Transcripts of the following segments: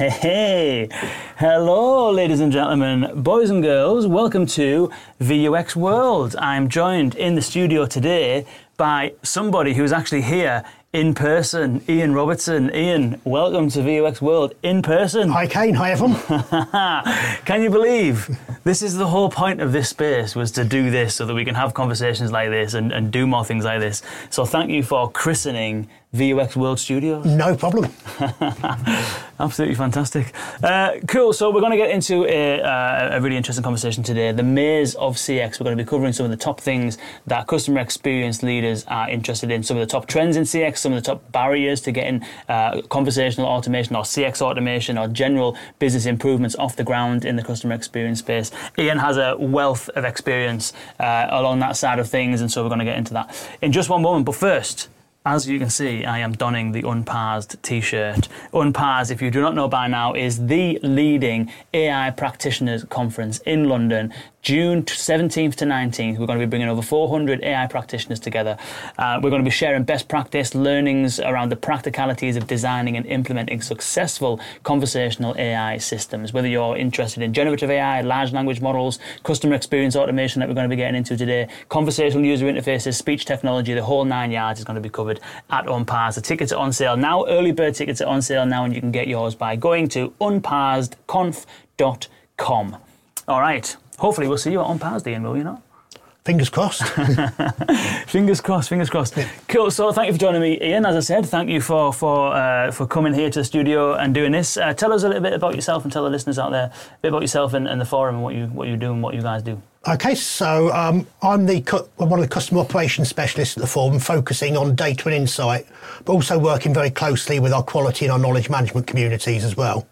Hey, hello, ladies and gentlemen, boys and girls. Welcome to VUX World. I'm joined in the studio today by somebody who's actually here in person, Ian Robertson. Ian, welcome to VUX World in person. Hi, Kane. Hi, everyone. Can you believe this is the whole point of this space was to do this so that we can have conversations like this and, and do more things like this. So thank you for christening VUX World Studios. No problem. Absolutely fantastic. Uh, cool. So we're going to get into a, uh, a really interesting conversation today. The maze of CX. We're going to be covering some of the top things that customer experience leaders are interested in. Some of the top trends in CX. Some of the top barriers to getting uh, conversational automation or CX automation or general business improvements off the ground in the customer experience space. Ian has a wealth of experience uh, along that side of things, and so we're going to get into that in just one moment. But first. As you can see, I am donning the Unparsed t-shirt. Unparsed, if you do not know by now, is the leading AI practitioners conference in London, June 17th to 19th. We're going to be bringing over 400 AI practitioners together. Uh, we're going to be sharing best practice learnings around the practicalities of designing and implementing successful conversational AI systems. Whether you're interested in generative AI, large language models, customer experience automation that we're going to be getting into today, conversational user interfaces, speech technology, the whole nine yards is going to be covered at Unparsed. The tickets are on sale now. Early bird tickets are on sale now, and you can get yours by going to unparsedconf.com. All right. Hopefully, we'll see you at Unparsed, Ian, will you not? Fingers crossed. Fingers crossed, fingers crossed. Cool. So, thank you for joining me, Ian. As I said, thank you for for uh, for coming here to the studio and doing this. Uh, tell us a little bit about yourself and tell the listeners out there a bit about yourself and, and the forum and what you what you do and what you guys do. okay, so um, I'm the cu- I'm one of the customer operations specialists at the forum, focusing on data and insight, but also working very closely with our quality and our knowledge management communities as well.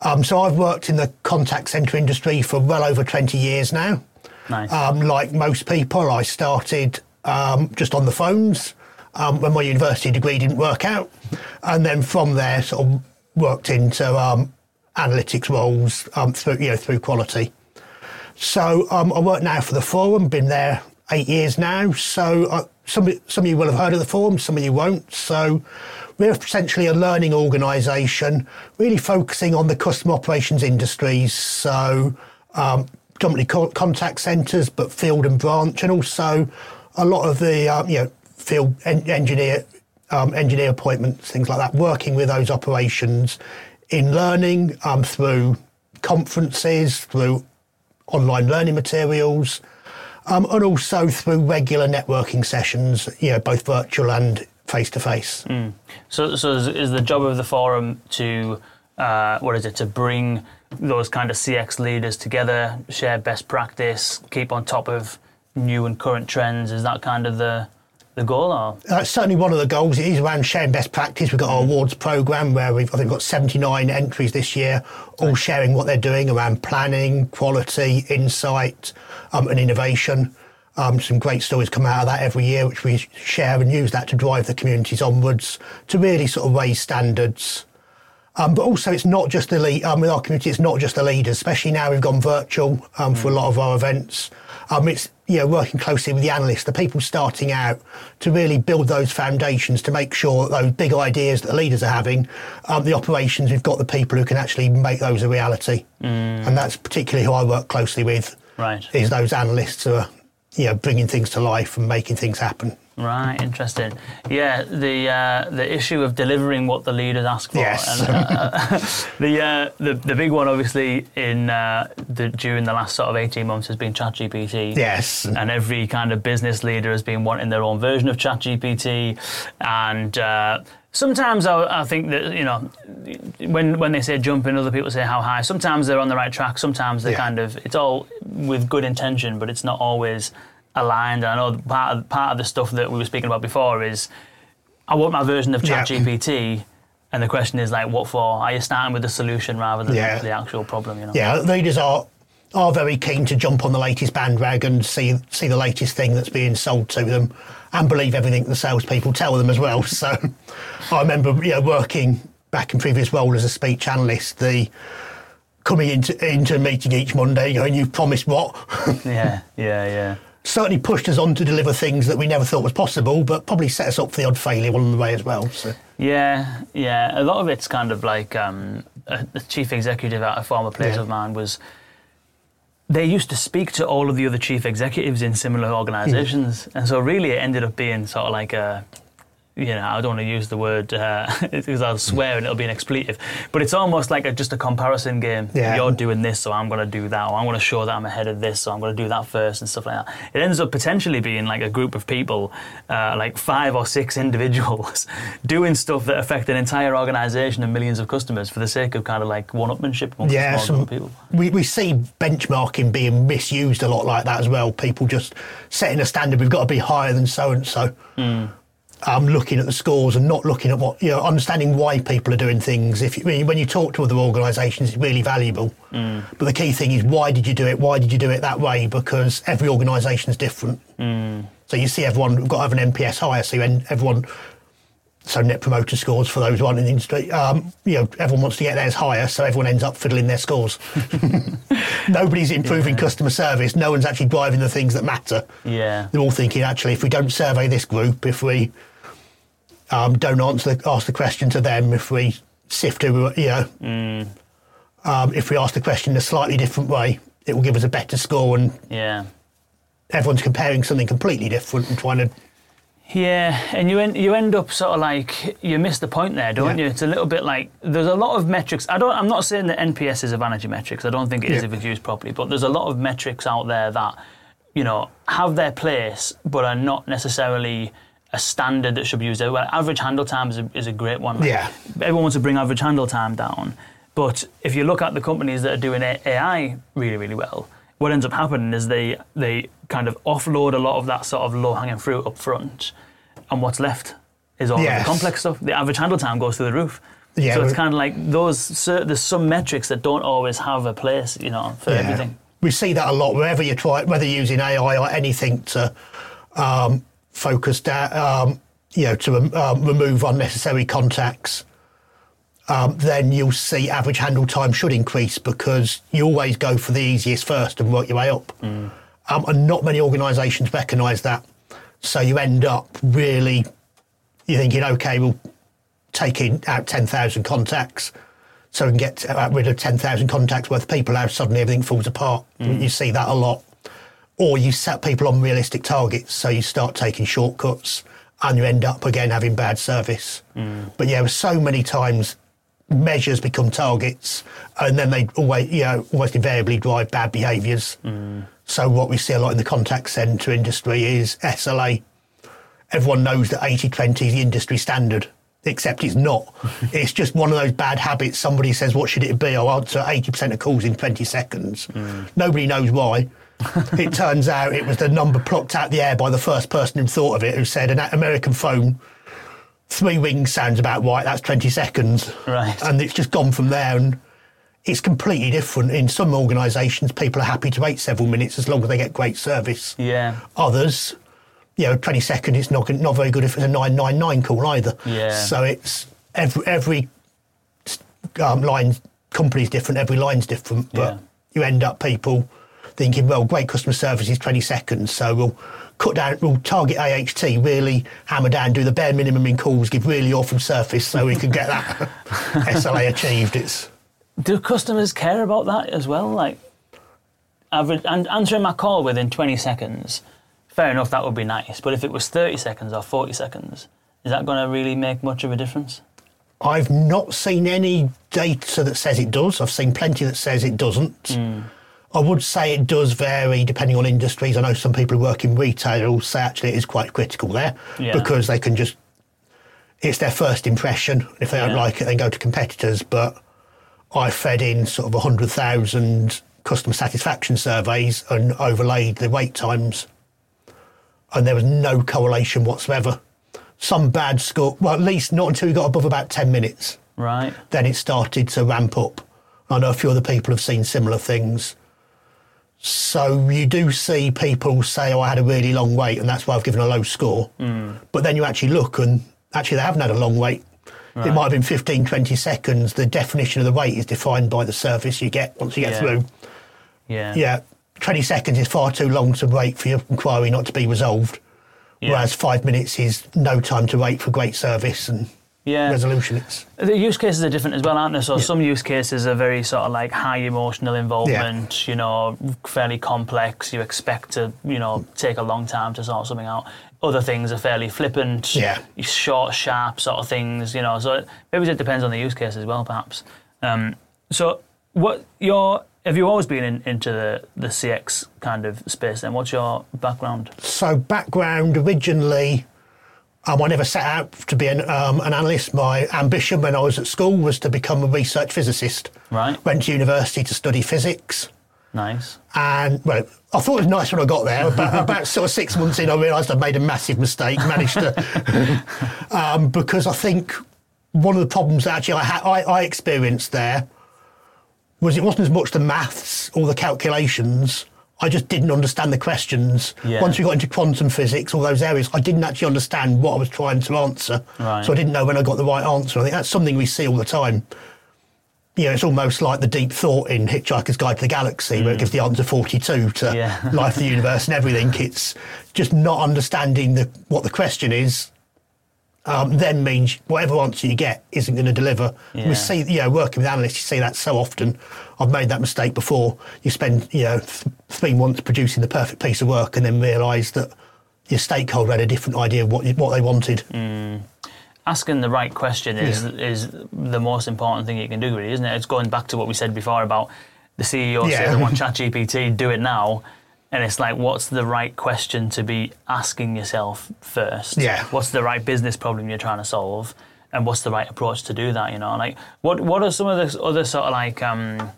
Um, so I've worked in the contact centre industry for well over 20 years now. Nice. Um, like most people, I started um, just on the phones um, when my university degree didn't work out, and then from there, sort of worked into um, analytics roles um, through you know through quality. So um, I work now for the forum. Been there eight years now. So uh, some some of you will have heard of the forum, some of you won't. So we're essentially a learning organisation, really focusing on the customer operations industries. So um, predominantly co- contact centres, but field and branch, and also a lot of the um, you know field en- engineer um, engineer appointments, things like that. Working with those operations in learning um, through conferences, through online learning materials, um, and also through regular networking sessions, you know, both virtual and face to face. So, so is, is the job of the forum to uh, what is it to bring those kind of CX leaders together, share best practice, keep on top of new and current trends? Is that kind of the the goal? Or That's certainly one of the goals. It is around sharing best practice. We've got our awards program where we've I think got 79 entries this year, all sharing what they're doing around planning, quality, insight, um, and innovation. Um, some great stories come out of that every year, which we share and use that to drive the communities onwards to really sort of raise standards. Um, but also, it's not just the lead, um, with our community. It's not just the leaders, especially now we've gone virtual um, for a lot of our events. Um, it's you know working closely with the analysts, the people starting out, to really build those foundations to make sure that those big ideas that the leaders are having, um, the operations, we've got the people who can actually make those a reality. And that's particularly who I work closely with. Right. Is those analysts who are you know bringing things to life and making things happen. Right, interesting. Yeah, the uh, the issue of delivering what the leaders ask for. Yes. And, uh, the, uh, the the big one, obviously, in uh, the during the last sort of eighteen months has been ChatGPT. Yes. And every kind of business leader has been wanting their own version of ChatGPT, and. Uh, Sometimes I, I think that you know when when they say jumping, other people say how high. Sometimes they're on the right track. Sometimes they're Yeah. kind of it's all with good intention, but it's not always aligned. And I know part of, part of the stuff that we were speaking about before is I want my version of Yeah. ChatGPT, and the question is like, what for? Are you starting with the solution rather than Yeah. the actual problem? You know. Yeah, leaders are are very keen to jump on the latest bandwagon, see see the latest thing that's being sold to them, and believe everything the salespeople tell them as well. So, I remember you know, working back in previous role as a speech analyst, the coming into into a meeting each Monday, going, "You've promised what?" Yeah, yeah, yeah. Certainly pushed us on to deliver things that we never thought was possible, but probably set us up for the odd failure along the way as well. So, Yeah, yeah. A lot of it's kind of like um, a, a chief executive at a former place Yeah. of mine was they used to speak to all of the other chief executives in similar organizations. And so really it ended up being sort of like a, you know, I don't want to use the word uh, because I'll swear and it'll be an expletive, but it's almost like a, just a comparison game. Yeah. You're doing this, so I'm going to do that, or I'm going to show that I'm ahead of this, so I'm going to do that first and stuff like that. It ends up potentially being like a group of people, uh, like five or six individuals, doing stuff that affect an entire organization and millions of customers for the sake of kind of like one-upmanship amongst Yeah, small group some, of people. we, we see benchmarking being misused a lot like that as well. People just setting a standard, we've got to be higher than so and so. Um, looking at the scores and not looking at what, you know, understanding why people are doing things. If you, when you- talk to other organisations, it's really valuable. But the key thing is why did you do it? Why did you do it that way? Because every organisation is different. So you see everyone, we've got to have an NPS higher, so everyone so net promoter scores for those one in the industry. Um, you know, everyone wants to get theirs higher, so everyone ends up fiddling their scores. Nobody's improving customer service. No one's actually driving the things that matter. Yeah. They're all thinking, actually, if we don't survey this group, if we um, don't answer the, ask the question to them, if we sift who, you know, um, if we ask the question in a slightly different way, it will give us a better score. And Yeah. everyone's comparing something completely different and trying to Yeah, and you end, you end up sort of like you miss the point there, don't Yeah. you? It's a little bit like there's a lot of metrics. I don't. I'm not saying that NPS is a vanity metric. I don't think it is Yeah. if it's used properly. But there's a lot of metrics out there that you know have their place, but are not necessarily a standard that should be used. Well, average handle time is a, is a great one. Like, Yeah. everyone wants to bring average handle time down, but if you look at the companies that are doing AI really, really well, what ends up happening is they they kind of offload a lot of that sort of low hanging fruit up front, and what's left is all Yes. the complex stuff. The average handle time goes through the roof. Yeah, so it's kind of like those. There's some metrics that don't always have a place, you know, for Yeah. everything. We see that a lot wherever you try, whether using AI or anything to um, focus down, um, you know, to um, remove unnecessary contacts. Um, then you'll see average handle time should increase because you always go for the easiest first and work your way up. Um, and not many organisations recognise that. So you end up really, you're thinking, okay, we'll take in out 10,000 contacts so we can get uh, rid of 10,000 contacts worth of people out, suddenly everything falls apart. You see that a lot. Or you set people on realistic targets, so you start taking shortcuts and you end up again having bad service. But yeah, so many times measures become targets and then they always, you know, almost invariably drive bad behaviours. Mm. So what we see a lot in the contact centre industry is SLA. Everyone knows that 80-20 is the industry standard, except it's not. it's just one of those bad habits. Somebody says, what should it be? I'll answer 80% of calls in 20 seconds. Mm. Nobody knows why. it turns out it was the number plucked out of the air by the first person who thought of it, who said an American phone, three rings sounds about right, that's 20 seconds. Right. And it's just gone from there. And it's completely different. In some organisations, people are happy to wait several minutes as long as they get great service. Yeah. Others, you know, 20 seconds, it's not, not very good if it's a 999 call either. Yeah. So it's every, every um, line, company's different, every line's different, but Yeah. you end up people thinking, well, great customer service is 20 seconds, so we'll cut down, we'll target AHT, really hammer down, do the bare minimum in calls, give really awful service so we can get that SLA achieved. It's Do customers care about that as well? Like, average and answering my call within 20 seconds. Fair enough, that would be nice. But if it was 30 seconds or 40 seconds, is that going to really make much of a difference? I've not seen any data that says it does. I've seen plenty that says it doesn't. Hmm. I would say it does vary depending on industries. I know some people who work in retail will say actually it is quite critical there Yeah. because they can just, it's their first impression. If they don't like it, they go to competitors. But I fed in sort of 100,000 customer satisfaction surveys and overlaid the wait times. And there was no correlation whatsoever. Some bad score, well, at least not until we got above about 10 minutes Right. then it started to ramp up. I know a few other people have seen similar things. So you do see people say, "Oh, I had a really long wait, and that's why I've given a low score." Mm. But then you actually look, and actually they haven't had a long wait. It might have been 15, 20 seconds. The definition of the wait is defined by the service you get once you get Yeah. through. Yeah. Yeah, 20 seconds is far too long to wait for your inquiry not to be resolved. Yeah. Whereas five minutes is no time to wait for great service and Yeah. resolution. It's The use cases are different as well, aren't they? So some use cases are very sort of like high emotional involvement, you know, fairly complex. You expect to, you know, take a long time to sort something out. Other things are fairly flippant, Yeah. short, sharp sort of things, you know. So maybe it depends on the use case as well, perhaps. Um, so what your have you always been in, into the, the CX kind of space? Then what's your background? So background originally, um, I never set out to be an, um, an analyst. My ambition when I was at school was to become a research physicist. Right. Went to university to study physics. Nice. And well, I thought it was nice when I got there. But about sort of six months in, I realised I'd made a massive mistake. Managed to um, because I think one of the problems that actually I, ha- I, I experienced there was it wasn't as much the maths or the calculations. I just didn't understand the questions. Yeah. Once we got into quantum physics, all those areas, I didn't actually understand what I was trying to answer. Right. So I didn't know when I got the right answer. I think that's something we see all the time. You know, it's almost like the deep thought in Hitchhiker's Guide to the Galaxy, where it gives the answer 42 to Mm. Yeah. life, the universe, and everything. It's just not understanding the, what the question is um, then means whatever answer you get isn't going to deliver. Yeah. We see, you know, working with analysts, you see that so often. I've made that mistake before. You spend, you know, th- three months producing the perfect piece of work and then realise that your stakeholder had a different idea of what, what they wanted. Mm. asking the right question is is the most important thing you can do, really, isn't it? It's going back to what we said before about the CEO Yeah. saying they want ChatGPT, do it now. And it's like, what's the right question to be asking yourself first? Yeah. What's the right business problem you're trying to solve? And what's the right approach to do that? You know, like what what are some of the other sort of like um,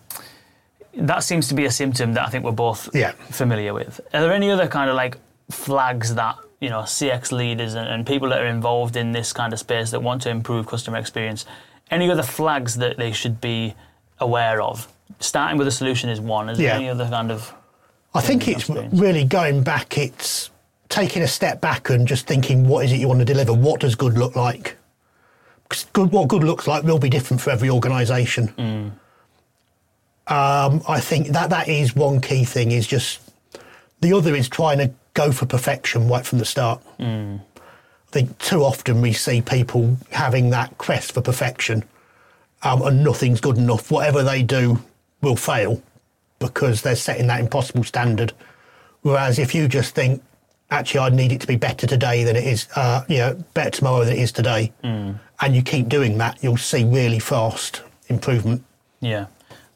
that seems to be a symptom that I think we're both Yeah. familiar with. Are there any other kind of like flags that you know CX leaders and, and people that are involved in this kind of space that want to improve customer experience? Any other flags that they should be aware of? Starting with a solution is one. Is there any other kind of I think it's really going back, it's taking a step back and just thinking, what is it you want to deliver? What does good look like? 'Cause good, what good looks like will be different for every organisation. Um, I think that that is one key thing. Is just the other is trying to go for perfection right from the start. I think too often we see people having that quest for perfection, um, and nothing's good enough. Whatever they do will fail because they're setting that impossible standard. Whereas if you just think, actually, I need it to be better today than it is, uh, you know, better tomorrow than it is today, and you keep doing that, you'll see really fast improvement. yeah?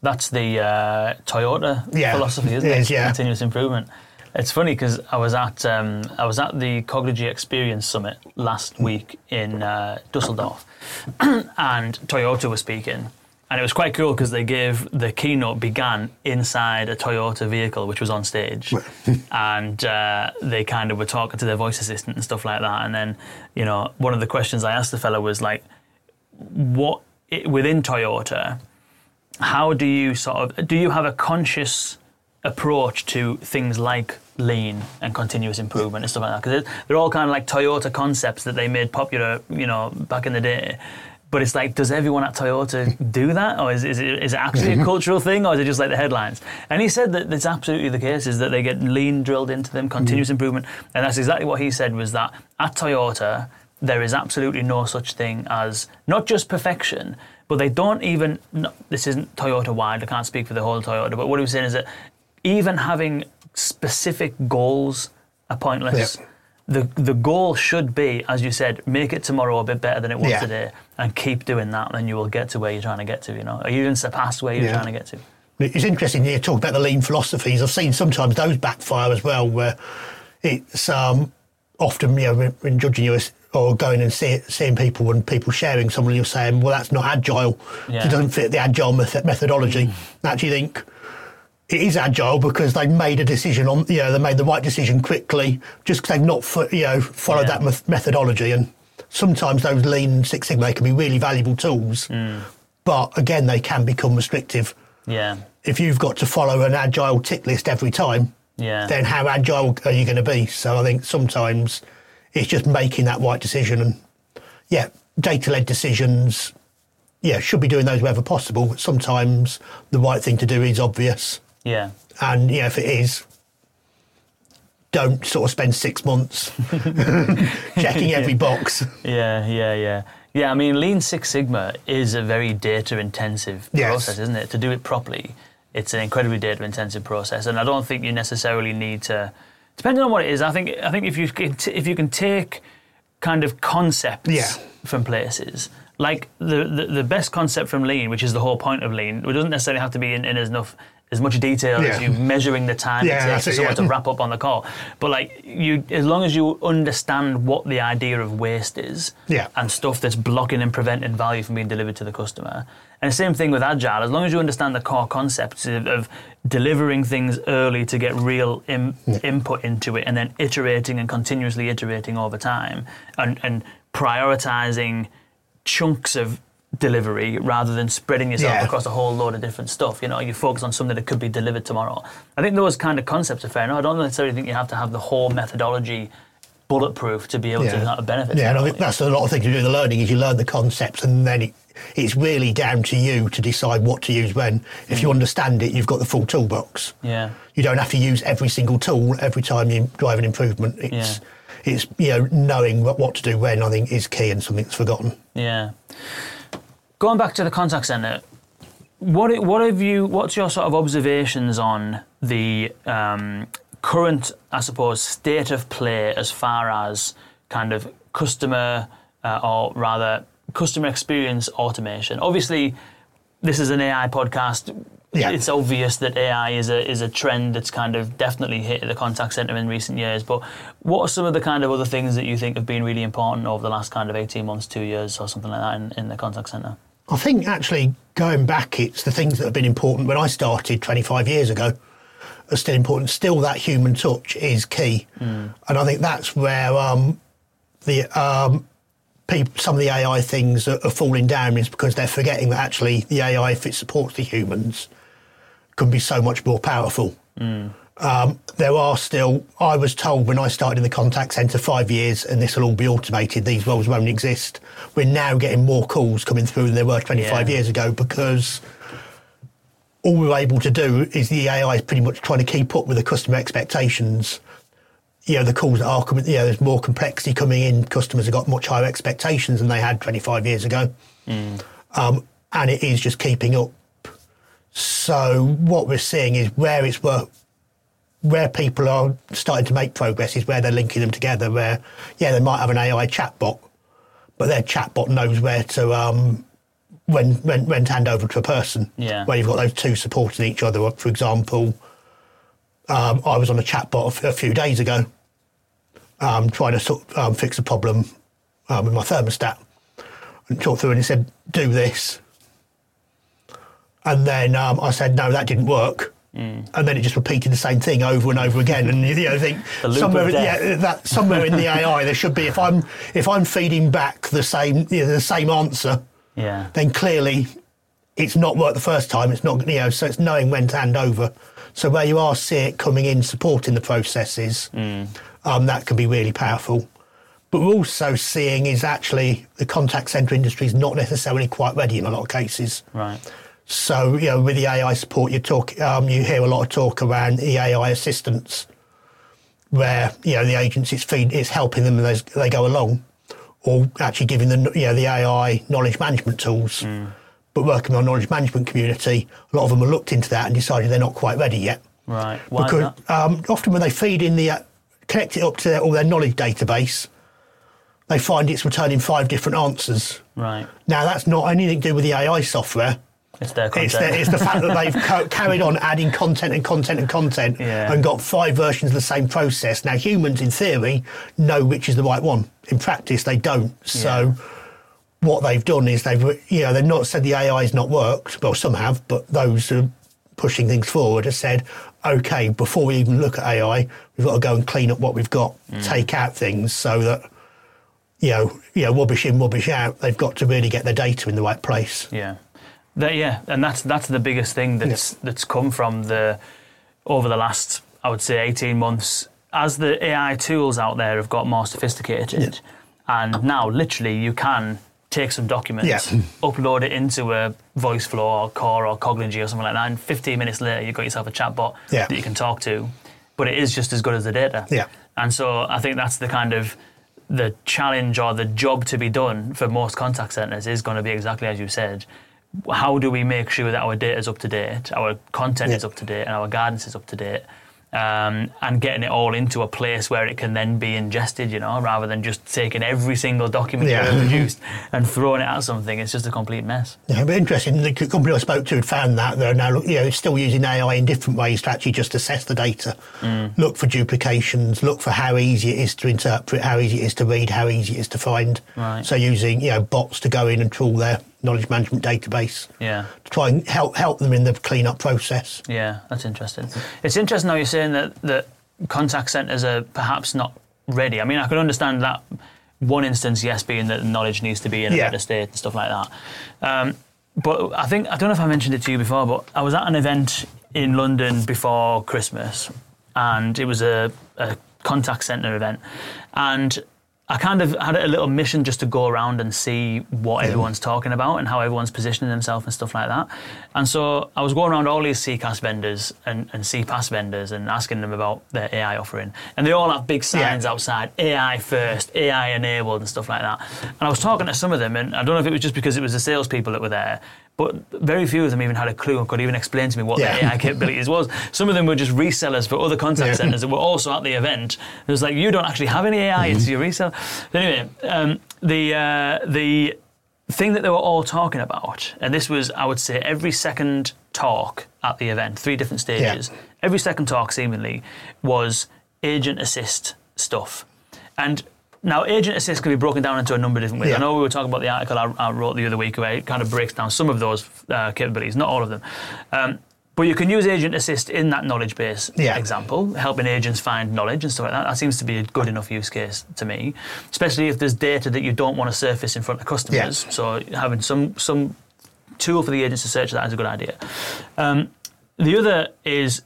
That's the uh, Toyota Yeah, philosophy, isn't it it? is, yeah. Continuous improvement. It's funny because I was at um, I was at the Cognigy Experience Summit last week in uh, Dusseldorf, and Toyota was speaking, and it was quite cool because they gave the keynote began inside a Toyota vehicle which was on stage, and uh, they kind of were talking to their voice assistant and stuff like that, and then you know one of the questions I asked the fellow was like, what i within Toyota how do you sort of do you have a conscious approach to things like lean and continuous improvement and stuff like that? Because they're all kind of like toyota concepts that they made popular you know back in the day but it's like does everyone at toyota do that or is, is, it, is it actually a cultural thing or is it just like the headlines and he said that that's absolutely the case is that they get lean drilled into them mm-hmm. continuous improvement and that's exactly what he said was that at toyota there is absolutely no such thing as not just perfection, but they don't even. No, this isn't Toyota wide. I can't speak for the whole Toyota, but what he was saying is that even having specific goals are pointless. Yep. The the goal should be, as you said, make it tomorrow a bit better than it was Yeah. today, and keep doing that, and then you will get to where you're trying to get to. You know, or you even surpass where you're Yeah. trying to get to. It's interesting you talk about the lean philosophies. I've seen sometimes those backfire as well, where it's um, often you know when, when judging you or going and see, seeing people and people sharing something, you're saying, well, that's not agile. Yeah. It doesn't fit the agile method- methodology. I actually think it is agile because they made a decision on, you know, they made the right decision quickly, just because they've not, fo- you know, followed Yeah. that meth- methodology. And sometimes those lean Six Sigma can be really valuable tools, hmm. but again, they can become restrictive Yeah, if you've got to follow an agile tick list every time, yeah, then how agile are you going to be? So I think sometimes it's just making that right decision. And yeah, data led decisions, yeah, should be doing those wherever possible. But sometimes the right thing to do is obvious. Yeah. And yeah, if it is, don't sort of spend six months checking every box. Yeah, yeah, yeah. Yeah, I mean, Lean Six Sigma is a very data intensive Yes. process, isn't it? To do it properly, it's an incredibly data intensive process, and I don't think you necessarily need to. Depending on what it is, I think I think if you can t- if you can take kind of concepts Yeah. from places. Like the, the the best concept from lean, which is the whole point of lean, it doesn't necessarily have to be in, in as enough as much detail as you measuring the time Yeah, it takes for someone yeah. to wrap up on the call. But like you, as long as you understand what the idea of waste is, Yeah. and stuff that's blocking and preventing value from being delivered to the customer. And the same thing with agile. As long as you understand the core concepts of, of delivering things early to get real Im- input into it, and then iterating and continuously iterating over time, and and prioritizing chunks of delivery rather than spreading yourself Yeah. across a whole load of different stuff. You know, you focus on something that could be delivered tomorrow. I think those kind of concepts are fair. No, I don't necessarily think you have to have the whole methodology bulletproof to be able to kind of benefit. Yeah, and I think that's a lot of things you do in the learning is you learn the concepts and then it, it's really down to you to decide what to use when. If you mm. understand it, you've got the full toolbox. Yeah. You don't have to use every single tool every time you drive an improvement. It's it's you know knowing what, what to do when I think is key and something that's forgotten. Yeah. Going back to the contact center, what what have you? What's your sort of observations on the um, current, I suppose, state of play as far as kind of customer, uh, or rather, customer experience automation? Obviously, this is an AI podcast. Yeah. It's obvious that AI is a is a trend that's kind of definitely hit the contact center in recent years. But what are some of the kind of other things that you think have been really important over the last kind of eighteen months, two years, or something like that in, in the contact center? I think actually going back, it's the things that have been important when I started 25 years ago are still important. Still, that human touch is key, and I think that's where um, the um, peop some of the AI things are, are falling down is because they're forgetting that actually the AI, if it supports the humans, can be so much more powerful. Um, there are still, I was told when I started in the contact centre five years and this will all be automated, these roles won't exist. We're now getting more calls coming through than there were 25 Yeah. years ago because all we're able to do is the AI is pretty much trying to keep up with the customer expectations. You know, the calls that are coming, you know, there's more complexity coming in. Customers have got much higher expectations than they had 25 years ago. Um, and it is just keeping up. So what we're seeing is where it's work, where people are starting to make progress is where they're linking them together. Where yeah, they might have an AI chatbot, but their chatbot knows where to um, when when when to hand over to a person. Yeah. Where you've got those two supporting each other. For example, um, I was on a chatbot a f- a few days ago, um, trying to sort of, um, fix a problem um, with my thermostat, and talked through and it said, "Do this." And then um, I said, no, that didn't work. And then it just repeated the same thing over and over again. And you know, I think somewhere, yeah, that somewhere in the AI there should be if I'm if I'm feeding back the same you know, the same answer, Yeah. then clearly it's not worked the first time. It's not you know, so it's knowing when to hand over. So where you are see it coming in, supporting the processes, um, that can be really powerful. But we're also seeing is actually the contact centre industry is not necessarily quite ready in a lot of cases. Right. So you know, with the AI support, you talk, um, you hear a lot of talk around the AI assistance, where you know the agencies feed it's helping them as they go along, or actually giving them you know the AI knowledge management tools. But working on knowledge management community, a lot of them have looked into that and decided they're not quite ready yet. Right. Why is because um, often when they feed in the uh, connect it up to their, all their knowledge database, they find it's returning five different answers. Right. Now that's not anything to do with the AI software. It's their content. It's the, it's the fact that they've co- carried on adding content and content and content Yeah. and got five versions of the same process. Now, humans, in theory, know which is the right one. In practice, they don't. So, what they've done is they've, you know, they've not said the AI has not worked. Well, some have, but those who are pushing things forward have said, okay, before we even look at AI, we've got to go and clean up what we've got, mm. take out things so that, you know, you know, rubbish in, rubbish out. They've got to really get their data in the right place. Yeah, that, yeah, and that's that's the biggest thing that's that's come from the over the last I would say eighteen months as the AI tools out there have got more sophisticated, and now literally you can take some documents, Yeah. upload it into a VoiceFlow or Kore or Cognigy or something like that, and 15 minutes later you've got yourself a chatbot that you can talk to, but it is just as good as the data. Yeah. And so I think that's the kind of the challenge or the job to be done for most contact centers is going to be exactly as you said. How do we make sure that our data is up to date, our content Yeah. is up to date, and our guidance is up to date? Um, and getting it all into a place where it can then be ingested, you know, rather than just taking every single document Yeah. you've produced and throwing it at something. It's just a complete mess. Yeah, but interesting. The company I spoke to had found that they're now you know still using AI in different ways to actually just assess the data, look for duplications, look for how easy it is to interpret, how easy it is to read, how easy it is to find. Right. So using you know bots to go in and trawl their knowledge management database Yeah. to try and help help them in the clean-up process. Yeah, that's interesting. It's interesting how you're saying that that contact centres are perhaps not ready. I mean, I can understand that one instance, yes, being that the knowledge needs to be in a Yeah. better state and stuff like that. Um, but I think I don't know if I mentioned it to you before, but I was at an event in London before Christmas, and it was a, a contact centre event, and I kind of had a little mission just to go around and see what everyone's talking about and how everyone's positioning themselves and stuff like that. And so I was going around all these CCaaS vendors and, and CPaaS vendors and asking them about their AI offering. And they all have big signs Yeah. outside AI first, AI enabled, and stuff like that. And I was talking to some of them, and I don't know if it was just because it was the salespeople that were there, but very few of them even had a clue and could even explain to me what Yeah. their AI capabilities was. Some of them were just resellers for other contact Yeah. centers that were also at the event. It was like, you don't actually have any AI, it's your reseller. But anyway, um, the, uh, the thing that they were all talking about, and this was, I would say, every second talk at the event, three different stages, every second talk seemingly was agent assist stuff. And now, agent assist can be broken down into a number of different ways. Yeah. I know we were talking about the article I, I wrote the other week where it kind of breaks down some of those uh, capabilities, not all of them. Um, but you can use agent assist in that knowledge base Yeah. example, helping agents find knowledge and stuff like that. That seems to be a good enough use case to me, especially if there's data that you don't want to surface in front of customers. So having some some tool for the agents to search that is a good idea. Um, the other is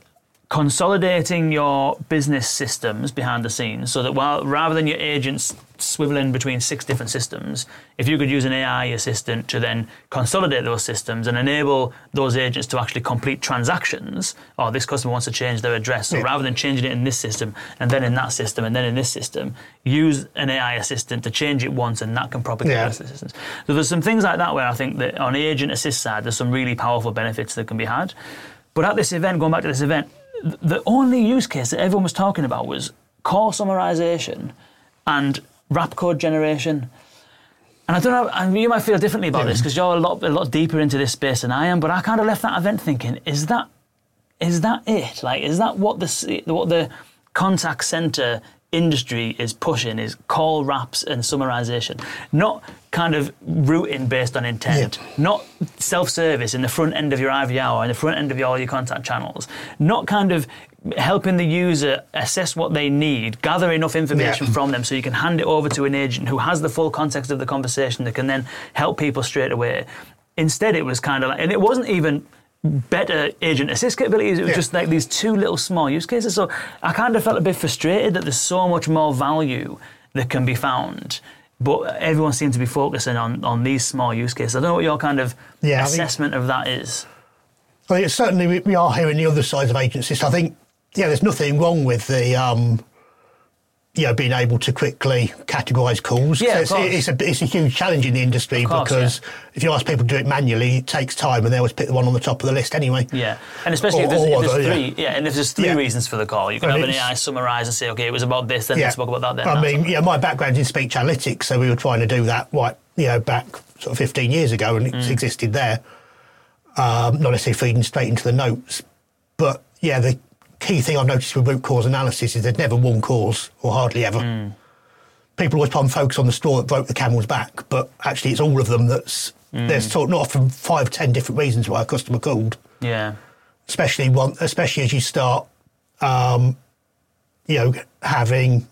consolidating your business systems behind the scenes so that while rather than your agents swiveling between six different systems, if you could use an AI assistant to then consolidate those systems and enable those agents to actually complete transactions, or this customer wants to change their address, so Yeah. rather than changing it in this system and then in that system and then in this system, use an AI assistant to change it once and that can propagate Yeah. the rest of the systems. So there's some things like that where I think that on the agent assist side, there's some really powerful benefits that can be had. But at this event, going back to this event, the only use case that everyone was talking about was call summarization and wrap code generation. And I don't know, and you might feel differently about this because you're a lot, a lot deeper into this space than I am. But I kind of left that event thinking, is that, is that it? Like, is that what the what the contact center industry is pushing? Is call wraps and summarization, not kind of routing based on intent, not self-service in the front end of your IVR or in the front end of your, all your contact channels, not kind of helping the user assess what they need, gather enough information Yeah. from them so you can hand it over to an agent who has the full context of the conversation that can then help people straight away. Instead, it was kind of like, and it wasn't even better agent assist capabilities. It was Yeah. just like these two little small use cases. So I kind of felt a bit frustrated that there's so much more value that can be found. But everyone seemed to be focusing on, on these small use cases. I don't know what your kind of Yeah, I think- assessment of that is. I mean, certainly we, we are hearing the other sides of agencies. I think, yeah, there's nothing wrong with the, um, you know, being able to quickly categorise calls. Yeah, it's, it's, a, it's a huge challenge in the industry course, because if you ask people to do it manually, it takes time and they always pick the one on the top of the list anyway. Yeah, and especially if there's, if there's other, three, yeah. and if there's three Yeah. reasons for the call, you can And have an AI summarize and say, okay, it was about this, then Yeah. spoke about that. Then I mean, yeah, my background's in speech analytics, so we were trying to do that, right, you know, back sort of 15 years ago, and it's Mm. existed there. Um, not necessarily feeding straight into the notes, but yeah, the key thing I've noticed with root cause analysis is there's never one cause, or hardly ever. Mm. People always try and focus on the straw that broke the camel's back, but actually it's all of them that's Mm. there's sort of not often five, ten different reasons why a customer called yeah, especially one, especially as you start, um, you know, having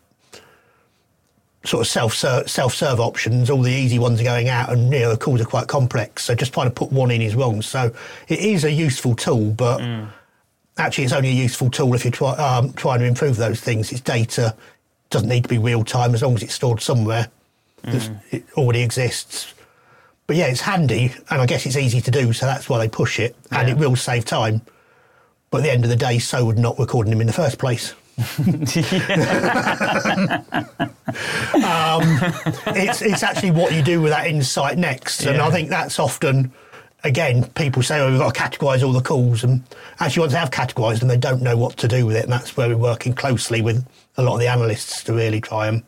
sort of self self serve options. All the easy ones are going out, and you know the calls are quite complex. So just trying to put one in is wrong. So it is a useful tool, but actually it's only a useful tool if you're try, um, trying to improve those things. It's data doesn't need to be real time as long as it's stored somewhere. It's- It already exists. But yeah, it's handy, and I guess it's easy to do, so that's why they push it, and Yeah. it will save time. But at the end of the day, so would not recording them in the first place. um, it's it's actually what you do with that insight next, and Yeah. I think that's often. Again, people say, "Oh, we've got to categorise all the calls," and actually, once they have categorised them, they don't know what to do with it, and that's where we're working closely with a lot of the analysts to really try and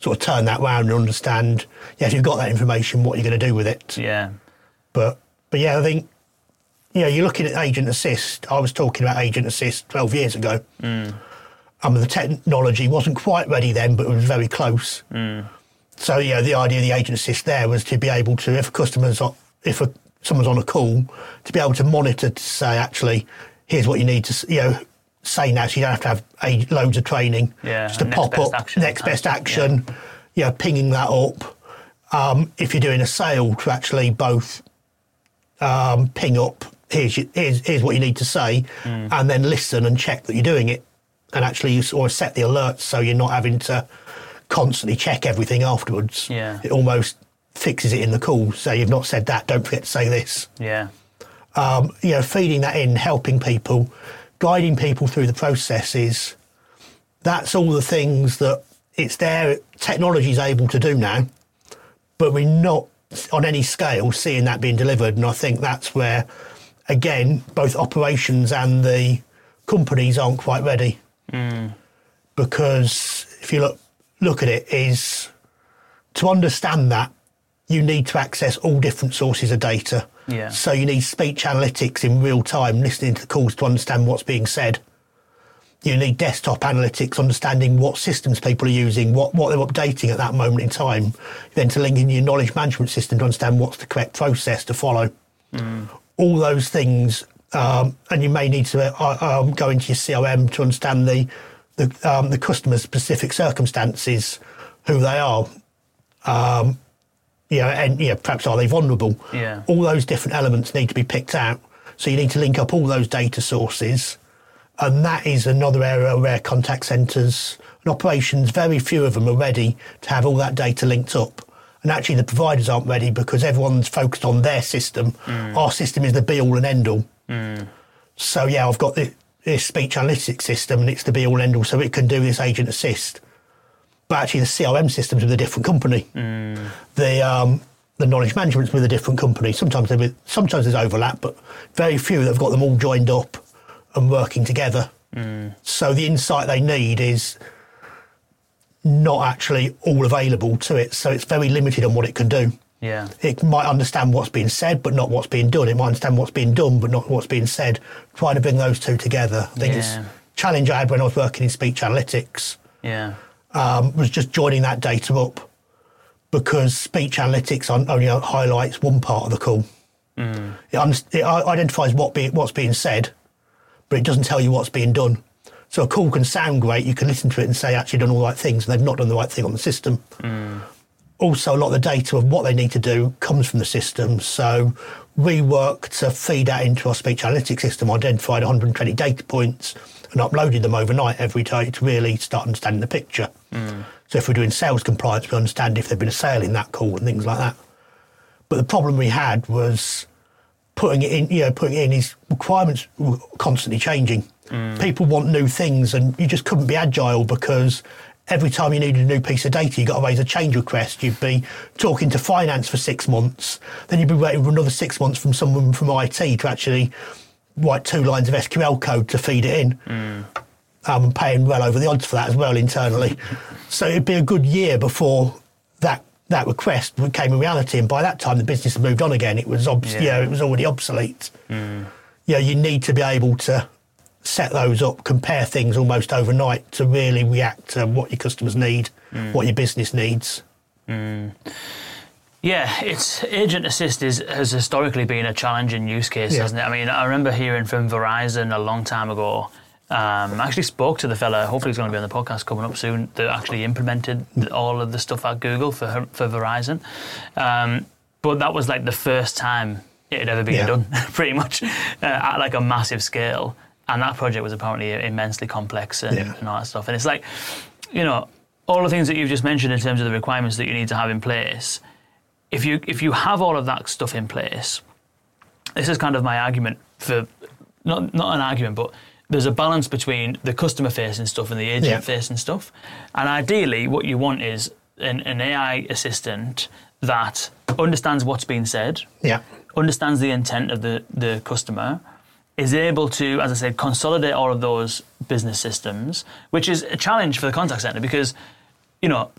sort of turn that round and understand. Yes, you've got that information, what you're going to do with it. Yeah. But but yeah, I think you know you're looking at agent assist. I was talking about agent assist 12 years ago. Mm. Um, the technology wasn't quite ready then, but it was very close. So yeah, the idea of the agent assist there was to be able to, if a customer's if a, someone's on a call, to be able to monitor to say actually, here's what you need to you know say now. So you don't have to have a, loads of training. Yeah, just to pop up action next best action. Yeah, pinging that up. Um, if you're doing a sale, to actually both um, ping up here's, your, here's here's what you need to say, Mm. and then listen and check that you're doing it, and actually you sort of set the alerts so you're not having to constantly check everything afterwards. Yeah. it almost fixes it in the call. So you've not said that. Don't forget to say this. Yeah. Um, you know, feeding that in, helping people, guiding people through the processes. That's all the things that it's there. Technology is able to do now, but we're not on any scale seeing that being delivered. And I think that's where, again, both operations and the companies aren't quite ready. Because if you look look at it, is to understand that you need to access all different sources of data. Yeah. So you need speech analytics in real time, listening to the calls to understand what's being said. You need desktop analytics, understanding what systems people are using, what, what they're updating at that moment in time. Then to link in your knowledge management system to understand what's the correct process to follow. All those things, um, and you may need to uh, um, go into your CRM to understand the the, um, the customer's specific circumstances, who they are, um, you know, and you know, perhaps are they vulnerable? Yeah. All those different elements need to be picked out. So you need to link up all those data sources, and that is another area where contact centres and operations, very few of them are ready to have all that data linked up. And actually, the providers aren't ready because everyone's focused on their system. Mm. Our system is the be all and end all. Mm. So yeah, I've got the, this speech analytics system, and it's the be all and end all, so it can do this agent assist. But actually, the CRM system's with a different company. The um, the knowledge management's with a different company. Sometimes with, sometimes there's overlap, but very few that have got them all joined up and working together. So the insight they need is not actually all available to it. So it's very limited on what it can do. Yeah. It might understand what's being said, but not what's being done. It might understand what's being done, but not what's being said. Trying to bring those two together. I think it's Yeah. a challenge I had when I was working in speech analytics Yeah. Um, was just joining that data up because speech analytics on- only highlights one part of the call. It, un- it identifies what be, what's being said, but it doesn't tell you what's being done. So a call can sound great. You can listen to it and say, actually, done all the right things, and they've not done the right thing on the system. Also, a lot of the data of what they need to do comes from the system. So we work to feed that into our speech analytics system, identified 120 data points, and uploaded them overnight every day to really start understanding the picture. So if we're doing sales compliance, we understand if there's been a sale in that call and things like that. But the problem we had was putting it in, you know, putting in his requirements were constantly changing. People want new things, and you just couldn't be agile because every time you needed a new piece of data, you got to raise a change request. You'd be talking to finance for six months, then you'd be waiting for another six months from someone from IT to actually write two lines of SQL code to feed it in. Mm. Um, and paying well over the odds for that as well internally. so it'd be a good year before that that request became a reality, and by that time the business had moved on again. It was obs- Yeah. you know, it was already obsolete. Mm. Yeah, you need to be able to set those up, compare things almost overnight to really react to what your customers need, mm. what your business needs. Yeah, it's agent assist is, has historically been a challenging use case, Yeah. hasn't it? I mean, I remember hearing from Verizon a long time ago. Um, I actually spoke to the fella. Hopefully, he's going to be on the podcast coming up soon. That actually implemented all of the stuff at Google for for Verizon. Um, but that was like the first time it had ever been Yeah. done, pretty much uh, at like a massive scale. And that project was apparently immensely complex and, Yeah. and all that stuff. And it's like, you know, all the things that you've just mentioned in terms of the requirements that you need to have in place if you if you have all of that stuff in place, this is kind of my argument for not not an argument, but there's a balance between the customer facing stuff and the agent Yeah. facing stuff. And ideally, what you want is an, an AI assistant that understands what's being said, Yeah. understands the intent of the, the customer, is able to, as I said, consolidate all of those business systems, which is a challenge for the contact center because, you know,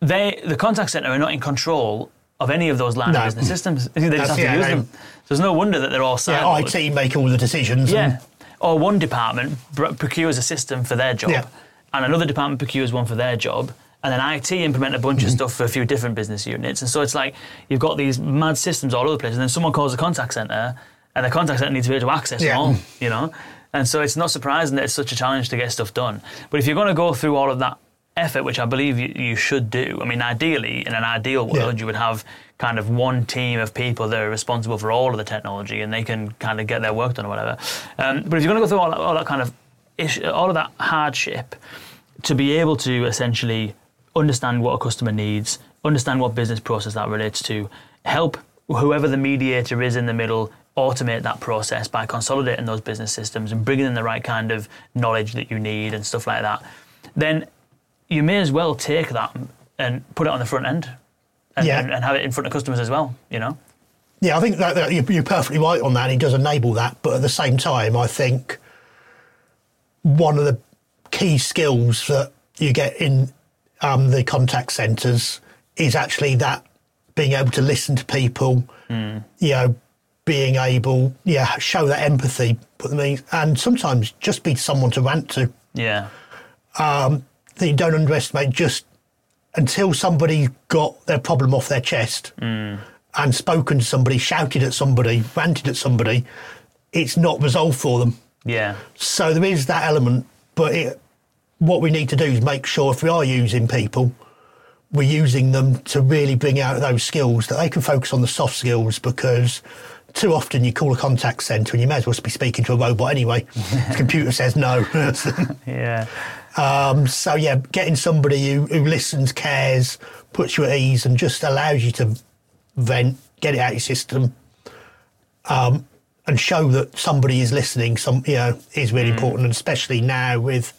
they the contact center are not in control of any of those line No. of business systems. They just That's- have to yeah, use them. So there's no wonder that they're all Yeah, siloed. IT make all the decisions. Yeah. and- Or one department procures a system for their job, Yeah. and another department procures one for their job, and then IT implement a bunch of Mm-hmm. stuff for a few different business units. And so it's like you've got these mad systems all over the place, and then someone calls a contact center, and the contact center needs to be able to access Yeah. them all, you know? And so it's not surprising that it's such a challenge to get stuff done. But if you're going to go through all of that effort, which I believe you, you should do, I mean, ideally, in an ideal world, Yeah. you would have kind of one team of people that are responsible for all of the technology and they can kind of get their work done or whatever. Um, but if you're going to go through all that, all that kind of ish, all of that hardship to be able to essentially understand what a customer needs, understand what business process that relates to, help whoever the mediator is in the middle automate that process by consolidating those business systems and bringing in the right kind of knowledge that you need and stuff like that, then you may as well take that and put it on the front end and, Yeah. and, and have it in front of customers as well, you know? Yeah, I think that, that you're, perfectly right on that. He does enable that, but at the same time, I think one of the key skills that you get in um, the contact centres is actually that being able to listen to people, you know, being able, yeah, show that empathy, put them in, and sometimes just be someone to rant to. Yeah. That you don't underestimate just until somebody got their problem off their chest mm. and spoken to somebody, shouted at somebody, ranted at somebody, it's not resolved for them. Yeah. So there is that element, but it, what we need to do is make sure if we are using people, we're using them to really bring out those skills that they can focus on the soft skills because too often you call a contact centre and you may as well be speaking to a robot anyway. the computer says no. Yeah. Um, so yeah, getting somebody who, who listens, cares, puts you at ease, and just allows you to vent, get it out of your system, um, and show that somebody is listening. Some you know is really important, and especially now with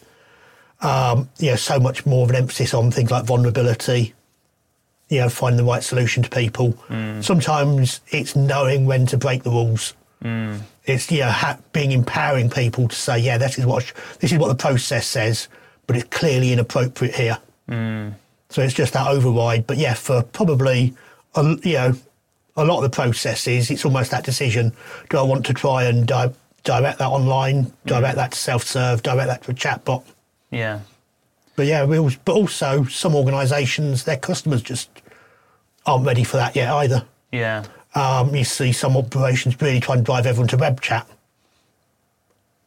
um, you know so much more of an emphasis on things like vulnerability. You know, finding the right solution to people. Sometimes it's knowing when to break the rules. It's you know ha- being empowering people to say, yeah, this is what sh- this is what the process says, but it's clearly inappropriate here. So it's just that override. But yeah, for probably a, you know a lot of the processes, it's almost that decision: do I want to try and di- direct that online, direct that to self-serve, direct that to a chatbot? Yeah. But yeah, we al- but also some organisations, their customers just aren't ready for that yet either. Yeah. Um, you see some operations really try and drive everyone to web chat.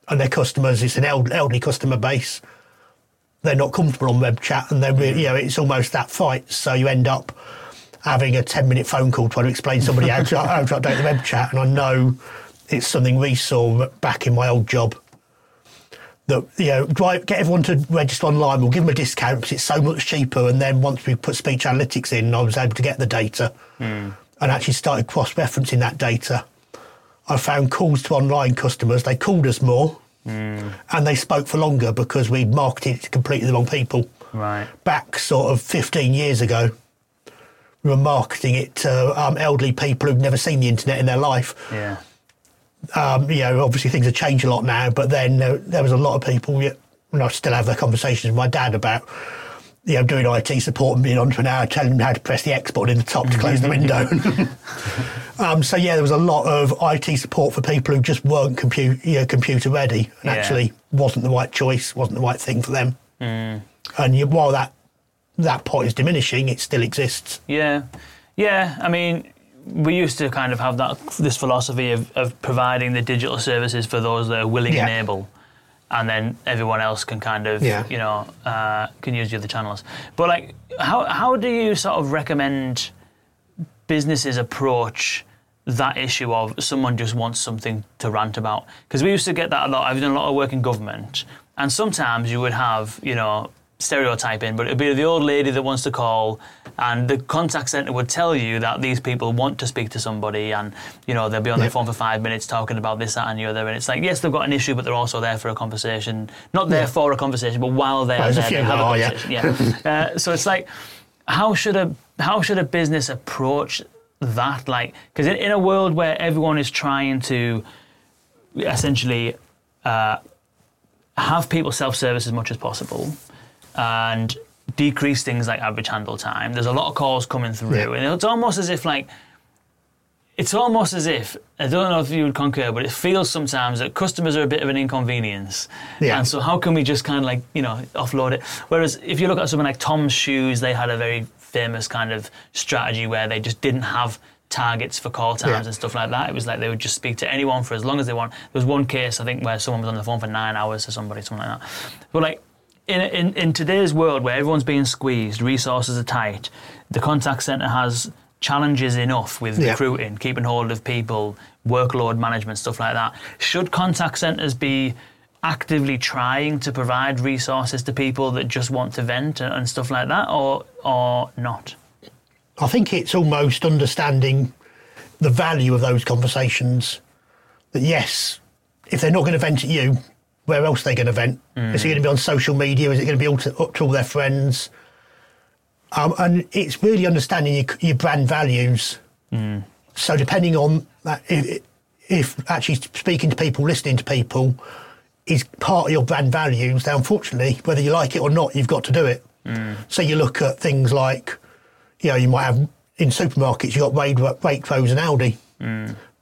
And their customers, it's an elderly customer base. They're not comfortable on web chat and they're mm-hmm. you know, it's almost that fight. So you end up having a 10 minute phone call trying to explain to somebody how to, how to update the web chat. And I know it's something we saw back in my old job that you know drive, get everyone to register online. We'll give them a discount because it's so much cheaper. And then once we put speech analytics in, I was able to get the data hmm. and actually started cross-referencing that data. I found calls to online customers. They called us more and they spoke for longer because we marketed it to completely the wrong people. Right. Back sort of 15 years ago, we were marketing it to um, elderly people who've never seen the internet in their life Yeah. um, you know, obviously things have changed a lot now, but then there, there was a lot of people, and I still have the conversations with my dad about, you know, doing IT support and being on to an hour, telling them how to press the X button in the top to close the window. um, so yeah, there was a lot of IT support for people who just weren't compu- you know, computer ready and Yeah. actually wasn't the right choice, wasn't the right thing for them. And you, while that that pot is diminishing, it still exists. Yeah, yeah. I mean, we used to kind of have that this philosophy of, of providing the digital services for those that are willing Yeah. and able, and then everyone else can kind of Yeah. you know uh, can use the other channels. But like, how how do you sort of recommend businesses approach? That issue of someone just wants something to rant about because we used to get that a lot. I've done a lot of work in government, and sometimes you would have, you know, stereotyping, but it'd be the old lady that wants to call, and the contact center would tell you that these people want to speak to somebody, and you know they'll be on their Yeah. phone for five minutes talking about this, that, and the other, and it's like yes, they've got an issue, but they're also there for a conversation, not there Yeah. for a conversation, but while they're Well, there, they have a that are, yeah. conversation. Yeah. uh, so it's like, how should a how should a business approach that? Like, because in, in a world where everyone is trying to essentially uh, have people self-service as much as possible and decrease things like average handle time. There's a lot of calls coming through, Yeah. and it's almost as if like it's almost as if I don't know if you would concur, but it feels sometimes that customers are a bit of an inconvenience. Yeah. And so how can we just kind of like you know offload it? Whereas if you look at something like Tom's Shoes, they had a very famous kind of strategy where they just didn't have targets for call times Yeah. and stuff like that. It was like they would just speak to anyone for as long as they want. There was one case I think where someone was on the phone for nine hours to somebody, something like that. But like in, in, in today's world where everyone's being squeezed, resources are tight, the contact centre has challenges enough with Yeah. recruiting, keeping hold of people, workload management, stuff like that. Should contact centres be actively trying to provide resources to people that just want to vent and, and stuff like that, or or not? I think it's almost understanding the value of those conversations. That yes, if they're not going to vent at you, where else are they going to vent? Hmm. Is it going to be on social media? Is it going to be all to, up to all their friends? Um, and it's really understanding your, your brand values. Hmm. So depending on that, if, if actually speaking to people, listening to people, is part of your brand values, then unfortunately, whether you like it or not, you've got to do it. Hmm. So you look at things like, you know, you might have in supermarkets, you've got Waitrose and Aldi.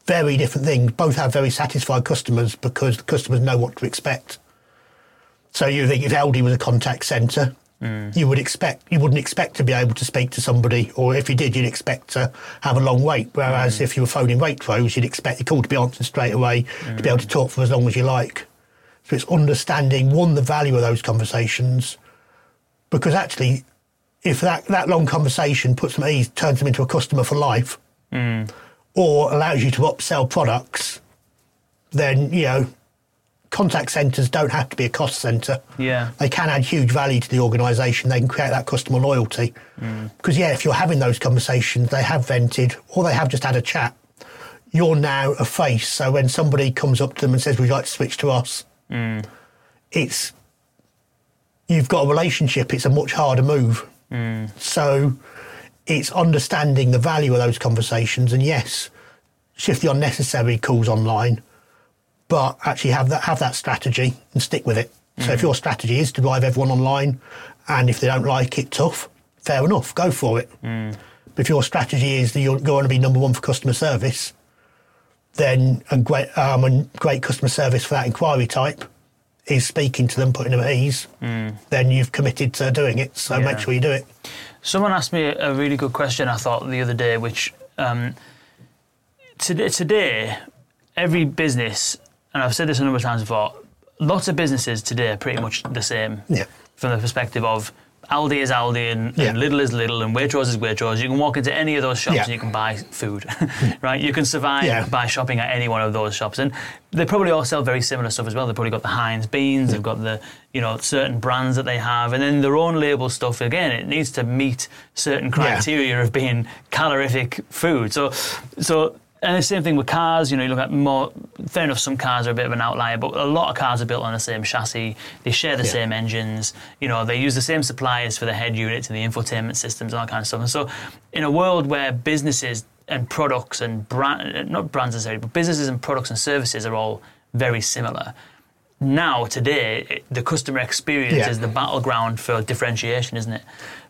Very different things. Both have very satisfied customers because the customers know what to expect. So you think if Aldi was a contact centre, mm. you would expect you wouldn't expect to be able to speak to somebody, or if you did, you'd expect to have a long wait. Whereas mm. if you were phoning Waitrose, you'd expect your call to be answered straight away, to be able to mm. talk for as long as you like. So it's understanding one the value of those conversations, because actually, if that, that long conversation puts them at ease, turns them into a customer for life, or allows you to upsell products, then you know contact centres don't have to be a cost centre. Yeah. They can add huge value to the organisation. They can create that customer loyalty. Mm. Because yeah, if you're having those conversations, they have vented or they have just had a chat. You're now a face. So when somebody comes up to them and says, "Would you like to switch to us?" Mm. It's you've got a relationship. It's a much harder move. Mm. So it's understanding the value of those conversations, and yes, shift the unnecessary calls online, but actually have that have that strategy and stick with it. So if mm. your strategy is to drive everyone online, and if they don't like it, tough, fair enough, go for it. Mm. But if your strategy is that you're going to be number one for customer service, then and great um, and great customer service for that inquiry type is speaking to them, putting them at ease. Mm. Then you've committed to doing it. So Yeah. make sure you do it. Someone asked me a really good question, I thought, the other day, which um, today, today, every business, and I've said this a number of times before, lots of businesses today are pretty much the same Yeah. from the perspective of Aldi is Aldi and, Yeah. and Lidl is Lidl and Waitrose is Waitrose. You can walk into any of those shops Yeah. and you can buy food, hmm. right? You can survive Yeah. by shopping at any one of those shops. And they probably all sell very similar stuff as well. They've probably got the Heinz beans, they've got the, you know, certain brands that they have. And then their own label stuff, again, it needs to meet certain criteria of being calorific food. So, so and the same thing with cars, you know, you look at more, fair enough, some cars are a bit of an outlier, but a lot of cars are built on the same chassis. They share the Yeah. same engines. You know, they use the same suppliers for the head units and the infotainment systems and all that kind of stuff. And so, in a world where businesses and products and brand, not brands necessarily, but businesses and products and services are all very similar. Now, today, it- the customer experience Yeah. is the battleground for differentiation, isn't it?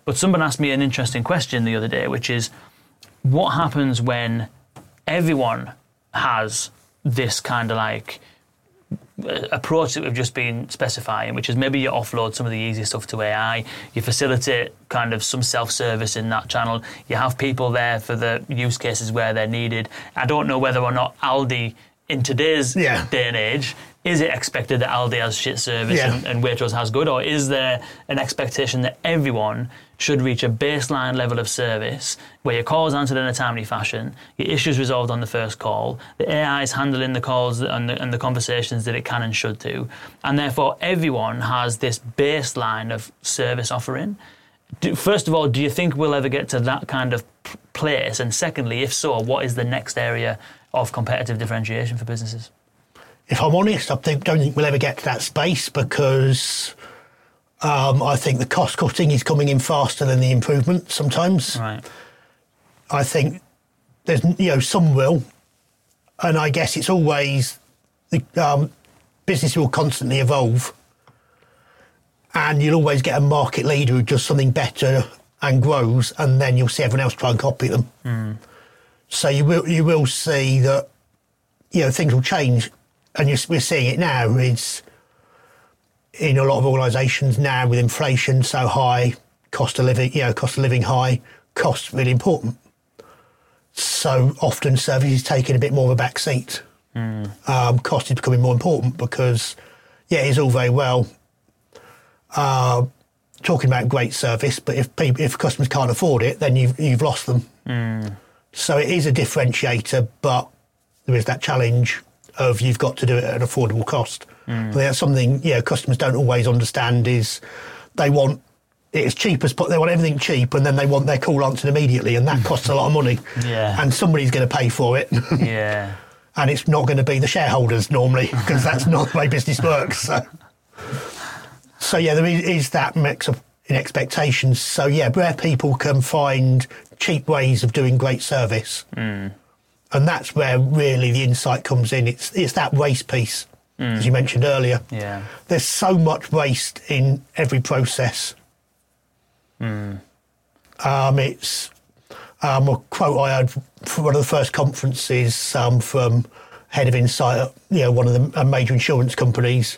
But someone asked me an interesting question the other day, which is what happens when everyone has this kind of like uh, approach that we've just been specifying, which is maybe you offload some of the easy stuff to AI, you facilitate kind of some self-service in that channel, you have people there for the use cases where they're needed. I don't know whether or not Aldi in today's Yeah. day and age is it expected that Aldi has shit service Yeah. and, and Waitrose has good, or is there an expectation that everyone should reach a baseline level of service where your calls answered in a timely fashion, your issues resolved on the first call, the AI is handling the calls and the, and the conversations that it can and should do, and therefore everyone has this baseline of service offering. Do, first of all, do you think we'll ever get to that kind of place? And secondly, if so, what is the next area of competitive differentiation for businesses? If I'm honest, I don't think we'll ever get to that space because um, I think the cost cutting is coming in faster than the improvement sometimes. Right. I think there's, you know, some will. And I guess it's always the um, business will constantly evolve. And you'll always get a market leader who does something better and grows, and then you'll see everyone else try and copy them. So you will you will see that you know things will change, and you're, we're seeing it now. It's in a lot of organisations now with inflation so high, cost of living, you know, cost of living high, costs really important. So often service is taking a bit more of a back seat. Um, cost is becoming more important because, yeah, it's all very well uh, talking about great service, but if people, if customers can't afford it, then you've you've lost them. So it is a differentiator, but there is that challenge of you've got to do it at an affordable cost. Mm. Think that's something yeah customers don't always understand is they want it as cheap as po- they want everything cheap and then they want their call answered immediately and that costs a lot of money. Yeah. And somebody's going to pay for it. Yeah. and it's not going to be the shareholders normally because that's not the way business works. So, so yeah, there is, that mix of in expectations. So yeah, where people can find cheap ways of doing great service, mm. and that's where really the insight comes in. It's it's that waste piece, as you mentioned earlier. Yeah. There's so much waste in every process. Um, it's um, a quote I heard from one of the first conferences um, from head of Insight, at, you know, one of the uh, major insurance companies.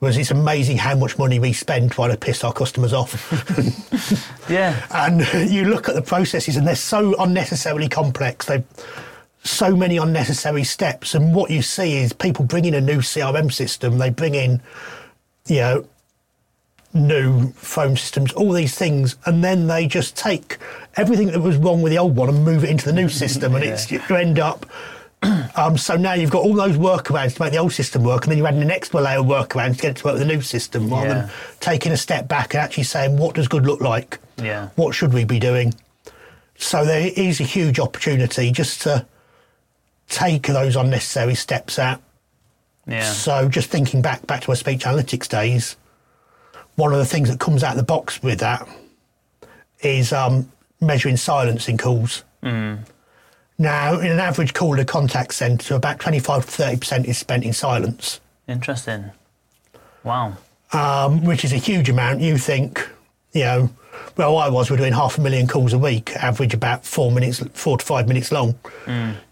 Was it's amazing how much money we spend trying to piss our customers off, Yeah. and you look at the processes, and they're so unnecessarily complex. They so many unnecessary steps, and what you see is people bring in a new CRM system. They bring in, you know, new phone systems, all these things, and then they just take everything that was wrong with the old one and move it into the new system, and it's you end up. Um, so now you've got all those workarounds to make the old system work, and then you're adding an extra layer of workarounds to get it to work with the new system, rather Yeah. than taking a step back and actually saying, what does good look like? Yeah. What should we be doing? So there is a huge opportunity just to take those unnecessary steps out. Yeah. So just thinking back back to our speech analytics days, one of the things that comes out of the box with that is um, measuring silence in calls. Now, in an average call to contact centre, about 25 to 30% is spent in silence, Interesting. Wow. um, which is a huge amount. You think, you know, well, I was, we're doing half a million calls a week, average about four minutes, four to five minutes long.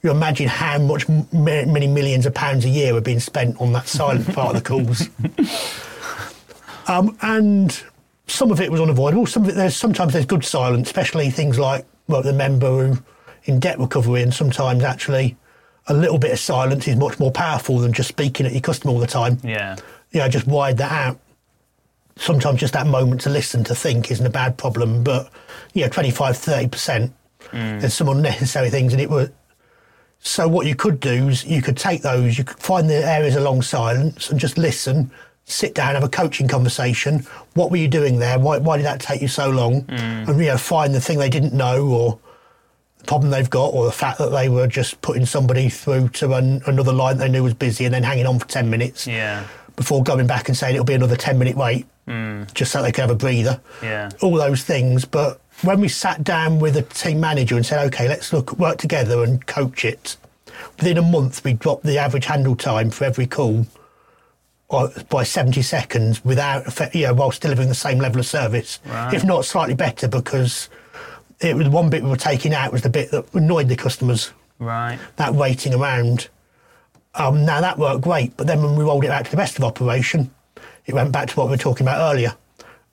You imagine how much, many millions of pounds a year are being spent on that silent part of the calls. Um, and some of it was unavoidable. Some of it, there's sometimes there's good silence, especially things like well, the member who in debt recovery, and sometimes actually a little bit of silence is much more powerful than just speaking at your customer all the time. Yeah. You know, just wide that out. Sometimes just that moment to listen to think isn't a bad problem, but you know, 25, 30 percent. Mm. There's some unnecessary things, and it was. So what you could do is you could take those, you could find the areas along silence and just listen, sit down, have a coaching conversation. What were you doing there? Why, why did that take you so long? Mm. And you know, find the thing they didn't know or the problem they've got, or the fact that they were just putting somebody through to an, another line they knew was busy and then hanging on for ten minutes Yeah. Before going back and saying it'll be another ten minute wait, hmm. just so they could have a breather Yeah. all those things. But when we sat down with a team manager and said, okay, let's look, work together and coach it, within a month we dropped the average handle time for every call by 70 seconds without, you know, whilst delivering the same level of service, Right. if not slightly better, because it was one bit we were taking out was the bit that annoyed the customers, Right. that waiting around. Um, now that worked great, but then when we rolled it out to the rest of operation, it went back to what we were talking about earlier.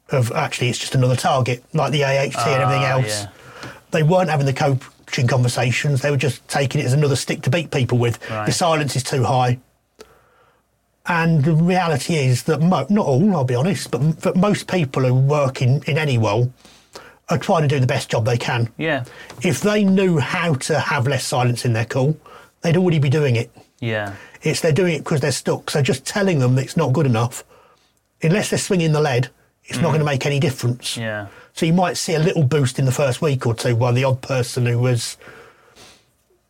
Of actually, it's just another target, like the AHT and everything Ah, else. yeah. They weren't having the coaching conversations; they were just taking it as another stick to beat people with. Right. The silence is too high, and the reality is that mo- not all, I'll be honest, but, but most people who work in, in any role are trying to do the best job they can. Yeah. If they knew how to have less silence in their call, they'd already be doing it. Yeah. It's they're doing it because they're stuck. So just telling them that it's not good enough, unless they're swinging the lead, it's not going to make any difference. Mm. Yeah. So you might see a little boost in the first week or two while the odd person who was,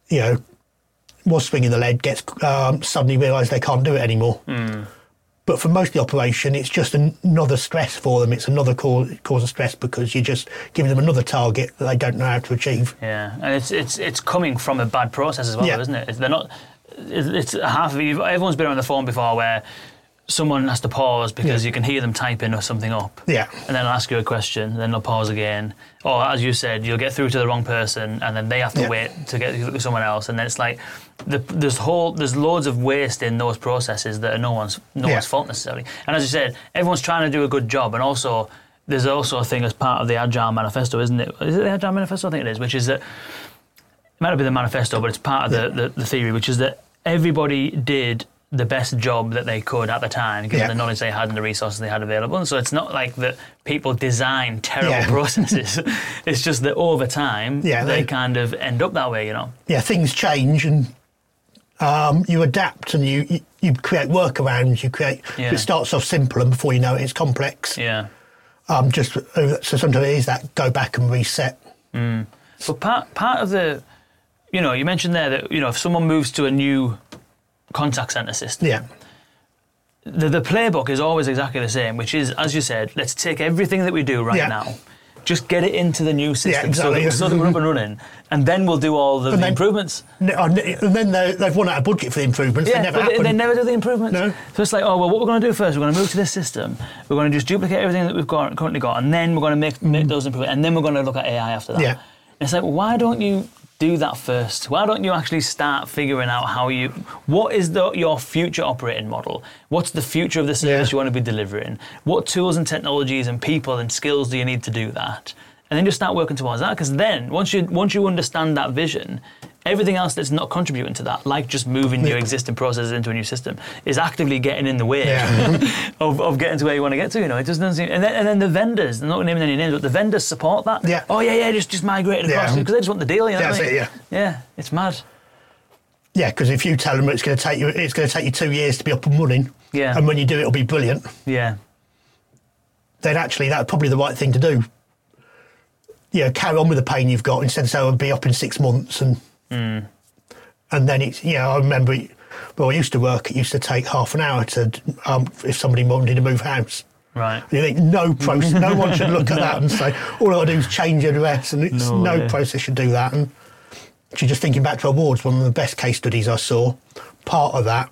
you know, was swinging the lead gets um, suddenly realise they can't do it anymore. Hmm. But for most of the operation, it's just another stress for them. It's another cause, cause of stress because you're just giving them another target that they don't know how to achieve. Yeah, and it's it's it's coming from a bad process as well, Yeah. isn't it? They're not. It's, half of you. Everyone's been on the phone before where someone has to pause because Yeah. you can hear them typing or something up. Yeah. And then they'll ask you a question, then they'll pause again. Or as you said, you'll get through to the wrong person, and then they have to Yeah. wait to get to someone else, and then it's like the, there's whole there's loads of waste in those processes that are no one's no Yeah. one's fault necessarily. And as you said, everyone's trying to do a good job, and also there's also a thing as part of the Agile Manifesto, isn't it? Is it the Agile Manifesto? I think it is, which is that it might not be the manifesto, but it's part of the, the, the theory, which is that everybody did the best job that they could at the time, given Yeah. the knowledge they had and the resources they had available. And so it's not like that people design terrible Yeah. processes. it's just that over time, Yeah, they, they- kind of end up that way, you know? yeah, things change and um, you adapt and you, you, you create workarounds. You create. Yeah. It starts off simple and before you know it, it's complex. Yeah. Um, just uh, so sometimes it is that go back and reset. But part part of the, you know, you mentioned there that you know if someone moves to a new contact center system, Yeah, the, the playbook is always exactly the same, which is as you said, let's take everything that we do right Yeah. now, just get it into the new system so, exactly. that, so that we're up and running, and then we'll do all the, the then- improvements. N- and then they, they've run out of budget for the improvements. Yeah, they never but they, they never do the improvements. No. So it's like, oh well, what we're going to do first? We're going to move to this system. We're going to just duplicate everything that we've got currently got, and then we're going to make, make those improvements, and then we're going to look at AI after that. Mm. Yeah. And it's like, why don't you do that first? Why don't you actually start figuring out how you, what is the, your future operating model? What's the future of the service Yeah. you want to be delivering? What tools and technologies and people and skills do you need to do that? And then just start working towards that. Because then, once you once you understand that vision, everything else that's not contributing to that, like just moving your existing processes into a new system, is actively getting in the way Yeah. of, of getting to where you want to get to. You know, it just doesn't seem. And then, and then the vendors, I'm not naming any names, but the vendors support that. Yeah. Oh yeah, yeah, just just migrate across Yeah. because they just want the deal. You know That's what I mean? it, yeah. Yeah, it's mad. Yeah, because if you tell them it's going to take you, it's going to take you two years to be up and running. Yeah. And when you do, it'll be brilliant. Yeah. Then actually, that's probably the right thing to do. You know, carry on with the pain you've got instead of saying, "I'll be up in six months," and Hmm. and then it's you know, I remember where I used to work. It used to take half an hour to um, if somebody wanted to move house. Right. You think no process, no one should look at that and say all I do is change address, and it's No no, process should do that. And actually, just thinking back to awards, one of the best case studies I saw, part of that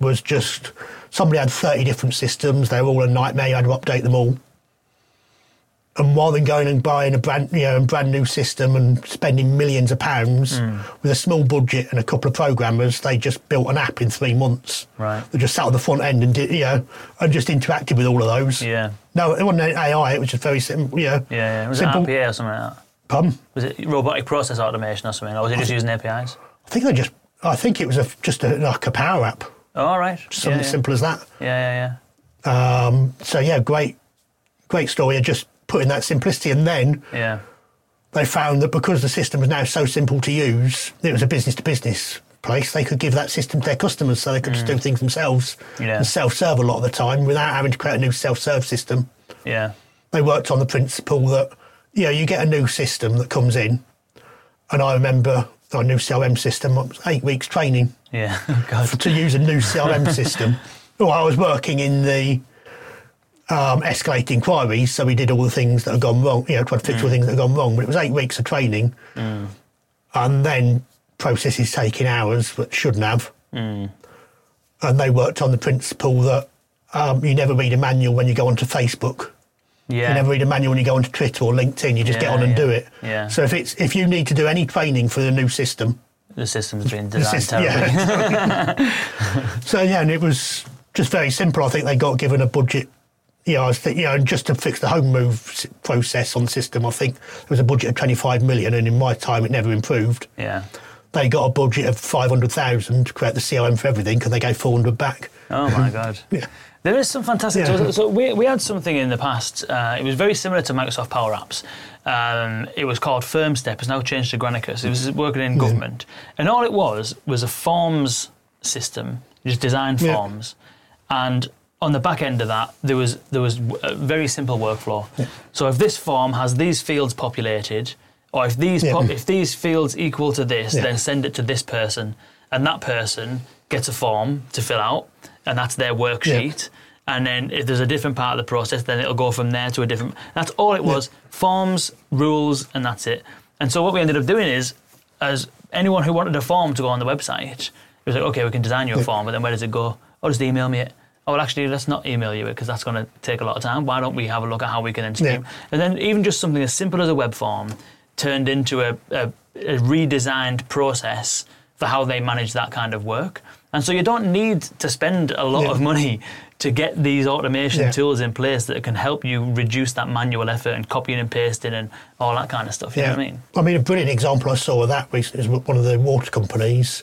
was just somebody had thirty different systems. They were all a nightmare. You had to update them all. And rather than going and buying a brand, you know, a brand new system and spending millions of pounds Hmm. with a small budget and a couple of programmers, they just built an app in three months. Right. They just sat on the front end and did, you know, and just interacted with all of those. Yeah. No, it wasn't AI. It was just very simple. You know, Yeah. yeah. Was simple. it RPA or something like that? Pardon? Was it robotic process automation or something, or was it just using APIs? I think they just. I think it was a, just a, like a power app, Oh, all right. something yeah, yeah. simple as that. Yeah, yeah, Um, so yeah, great, great story. of Just putting that simplicity, and then yeah. They found that because the system was now so simple to use, it was a business to business place. They could give that system to their customers, so they could just do things themselves Mm. Yeah. and self-serve a lot of the time without having to create a new self-serve system. Yeah. They worked on the principle that you know you get a new system that comes in, and I remember our new CRM system, was eight weeks training Yeah. Oh, God. to use a new CRM system. Well, I was working in the um, escalate inquiries, so we did all the things that had gone wrong, you know, tried to fix all the things that had gone wrong. But it was eight weeks of training, and then processes taking hours that shouldn't have. And they worked on the principle that um, you never read a manual when you go onto Facebook. Yeah. You never read a manual when you go onto Twitter or LinkedIn. You just get on and yeah. do it. Yeah. So if it's if you need to do any training for the new system, The system's been designed system, terribly. yeah. so yeah, and it was just very simple. I think they got given a budget. You know, I was think, you know, and just to fix the home move process on the system, I think there was a budget of 25 million, and in my time, it never improved. Yeah. They got a budget of 500,000 to create the CRM for everything, because they gave 400 back. Oh my god. Yeah. There is some fantastic. Yeah. So, so we, we had something in the past. Uh, it was very similar to Microsoft Power Apps. Um, it was called FirmStep. It's now changed to Granicus. It was working in government, and all it was was a forms system. Just designed Yeah. forms, and on the back end of that, there was there was a very simple workflow. So if this form has these fields populated, or if these Yeah. pop, if these fields equal to this, Yeah. then send it to this person, and that person gets a form to fill out, and that's their worksheet. And then if there's a different part of the process, then it'll go from there to a different. That's all it was: forms, rules, and that's it. And so what we ended up doing is, as anyone who wanted a form to go on the website, it was like, okay, we can design you a form, but then where does it go? Oh, just email me it. Oh, well, actually, let's not email you it because that's going to take a lot of time. Why don't we have a look at how we can then stream? Yeah. And then even just something as simple as a web form turned into a, a, a redesigned process for how they manage that kind of work. And so you don't need to spend a lot Yeah. of money to get these automation Yeah. tools in place that can help you reduce that manual effort and copying and pasting and all that kind of stuff. You know what I mean? I mean, a brilliant example I saw of that recently is one of the water companies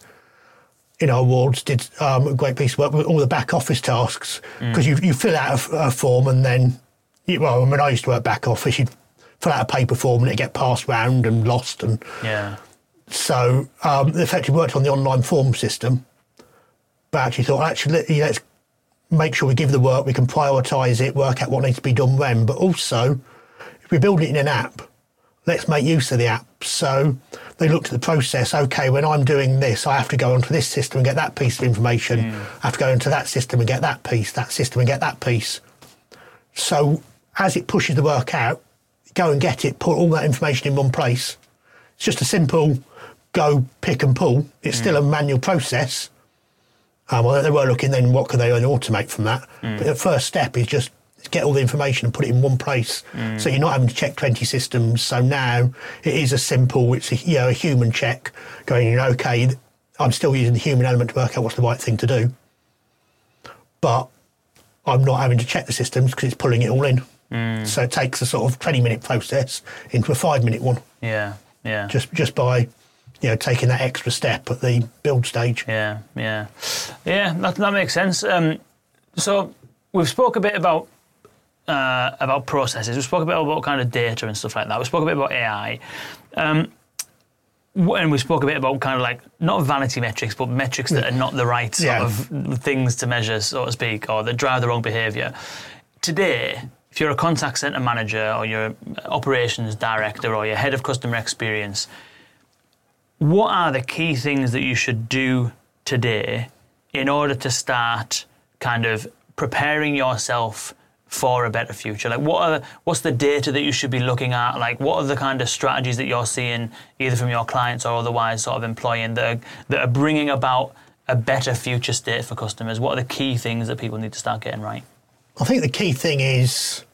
in our wards did um, a great piece of work with all the back office tasks because you, you fill out a, a form and then, you, well, when I used to work back office, you'd fill out a paper form and it'd get passed round and lost. And Yeah. so um, they effectively worked on the online form system, but actually thought, actually, let- let's make sure we give the work, we can prioritise it, work out what needs to be done when, but also if we're building it in an app, let's make use of the app. So they looked at the process. Okay, when I'm doing this, I have to go onto this system and get that piece of information. Hmm. I have to go into that system and get that piece, that system and get that piece. So as it pushes the work out, go and get it, put all that information in one place. It's just a simple go pick and pull. It's still hmm. a manual process. Um, well, they were looking then what could they automate from that. Hmm. But the first step is just get all the information and put it in one place. So you're not having to check 20 systems. So now it is a simple, it's a, you know, a human check going, you know, okay, I'm still using the human element to work out what's the right thing to do. But I'm not having to check the systems because it's pulling it all in. So it takes a sort of 20 minute process into a five minute one Yeah. Yeah. just just by you know taking that extra step at the build stage. Yeah, yeah, yeah. That that makes sense. Um, so we've spoke a bit about uh, about processes. We spoke a bit about kind of data and stuff like that. We spoke a bit about AI. Um, and we spoke a bit about kind of like not vanity metrics, but metrics that are not the right sort Yeah. of things to measure, so to speak, or that drive the wrong behaviour. Today, if you're a contact centre manager or you're an operations director or you're head of customer experience, what are the key things that you should do today in order to start kind of preparing yourself for a better future? Like, what are what's the data that you should be looking at? Like, what are the kind of strategies that you're seeing either from your clients or otherwise sort of employing that are, that are bringing about a better future state for customers? What are the key things that people need to start getting right? I think the key thing is,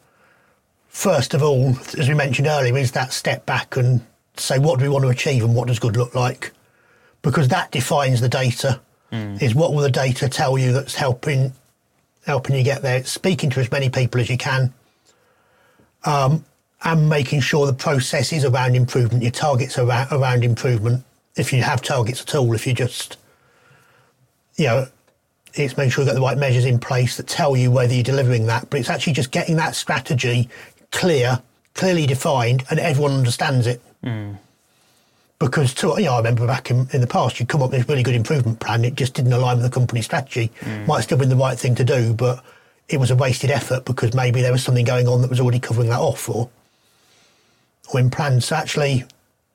first of all, as we mentioned earlier, is that step back and say what do we want to achieve and what does good look like, because that defines the data. Hmm. Is what will the data tell you that's helping helping you get there? Speaking to as many people as you can, um, and making sure the process is around improvement. Your targets are around, around improvement. If you have targets at all, if you just you know, it's making sure you've got the right measures in place that tell you whether you're delivering that. But it's actually just getting that strategy clear, clearly defined, and everyone understands it. Because, to, you know, I remember back in, in the past, you'd come up with this really good improvement plan. It just didn't align with the company strategy. Mm. Might have still been the right thing to do, but it was a wasted effort because maybe there was something going on that was already covering that off or, or in plans. So actually,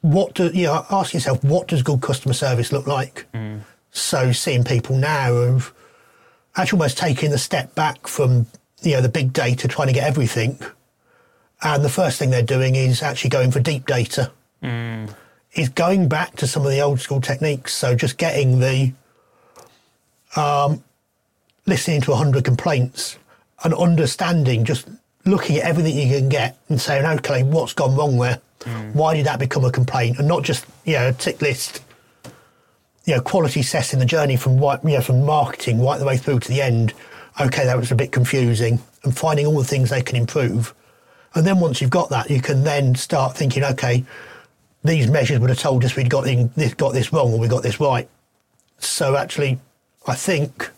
what do you know, ask yourself, what does good customer service look like? Mm. So seeing people now of actually almost taking the step back from you know the big data, trying to get everything, and the first thing they're doing is actually going for deep data. Mm. Is going back to some of the old school techniques. So just getting the um, listening to hundred complaints and understanding, just looking at everything you can get and saying, okay, what's gone wrong there? Why did that become a complaint? And not just you know a tick list you know, quality assessing the journey from right, you know, from marketing right the way through to the end. Okay, that was a bit confusing, and finding all the things they can improve. And then once you've got that, you can then start thinking, okay, these measures would have told us we'd got in, got this wrong or we got this right. So actually, I think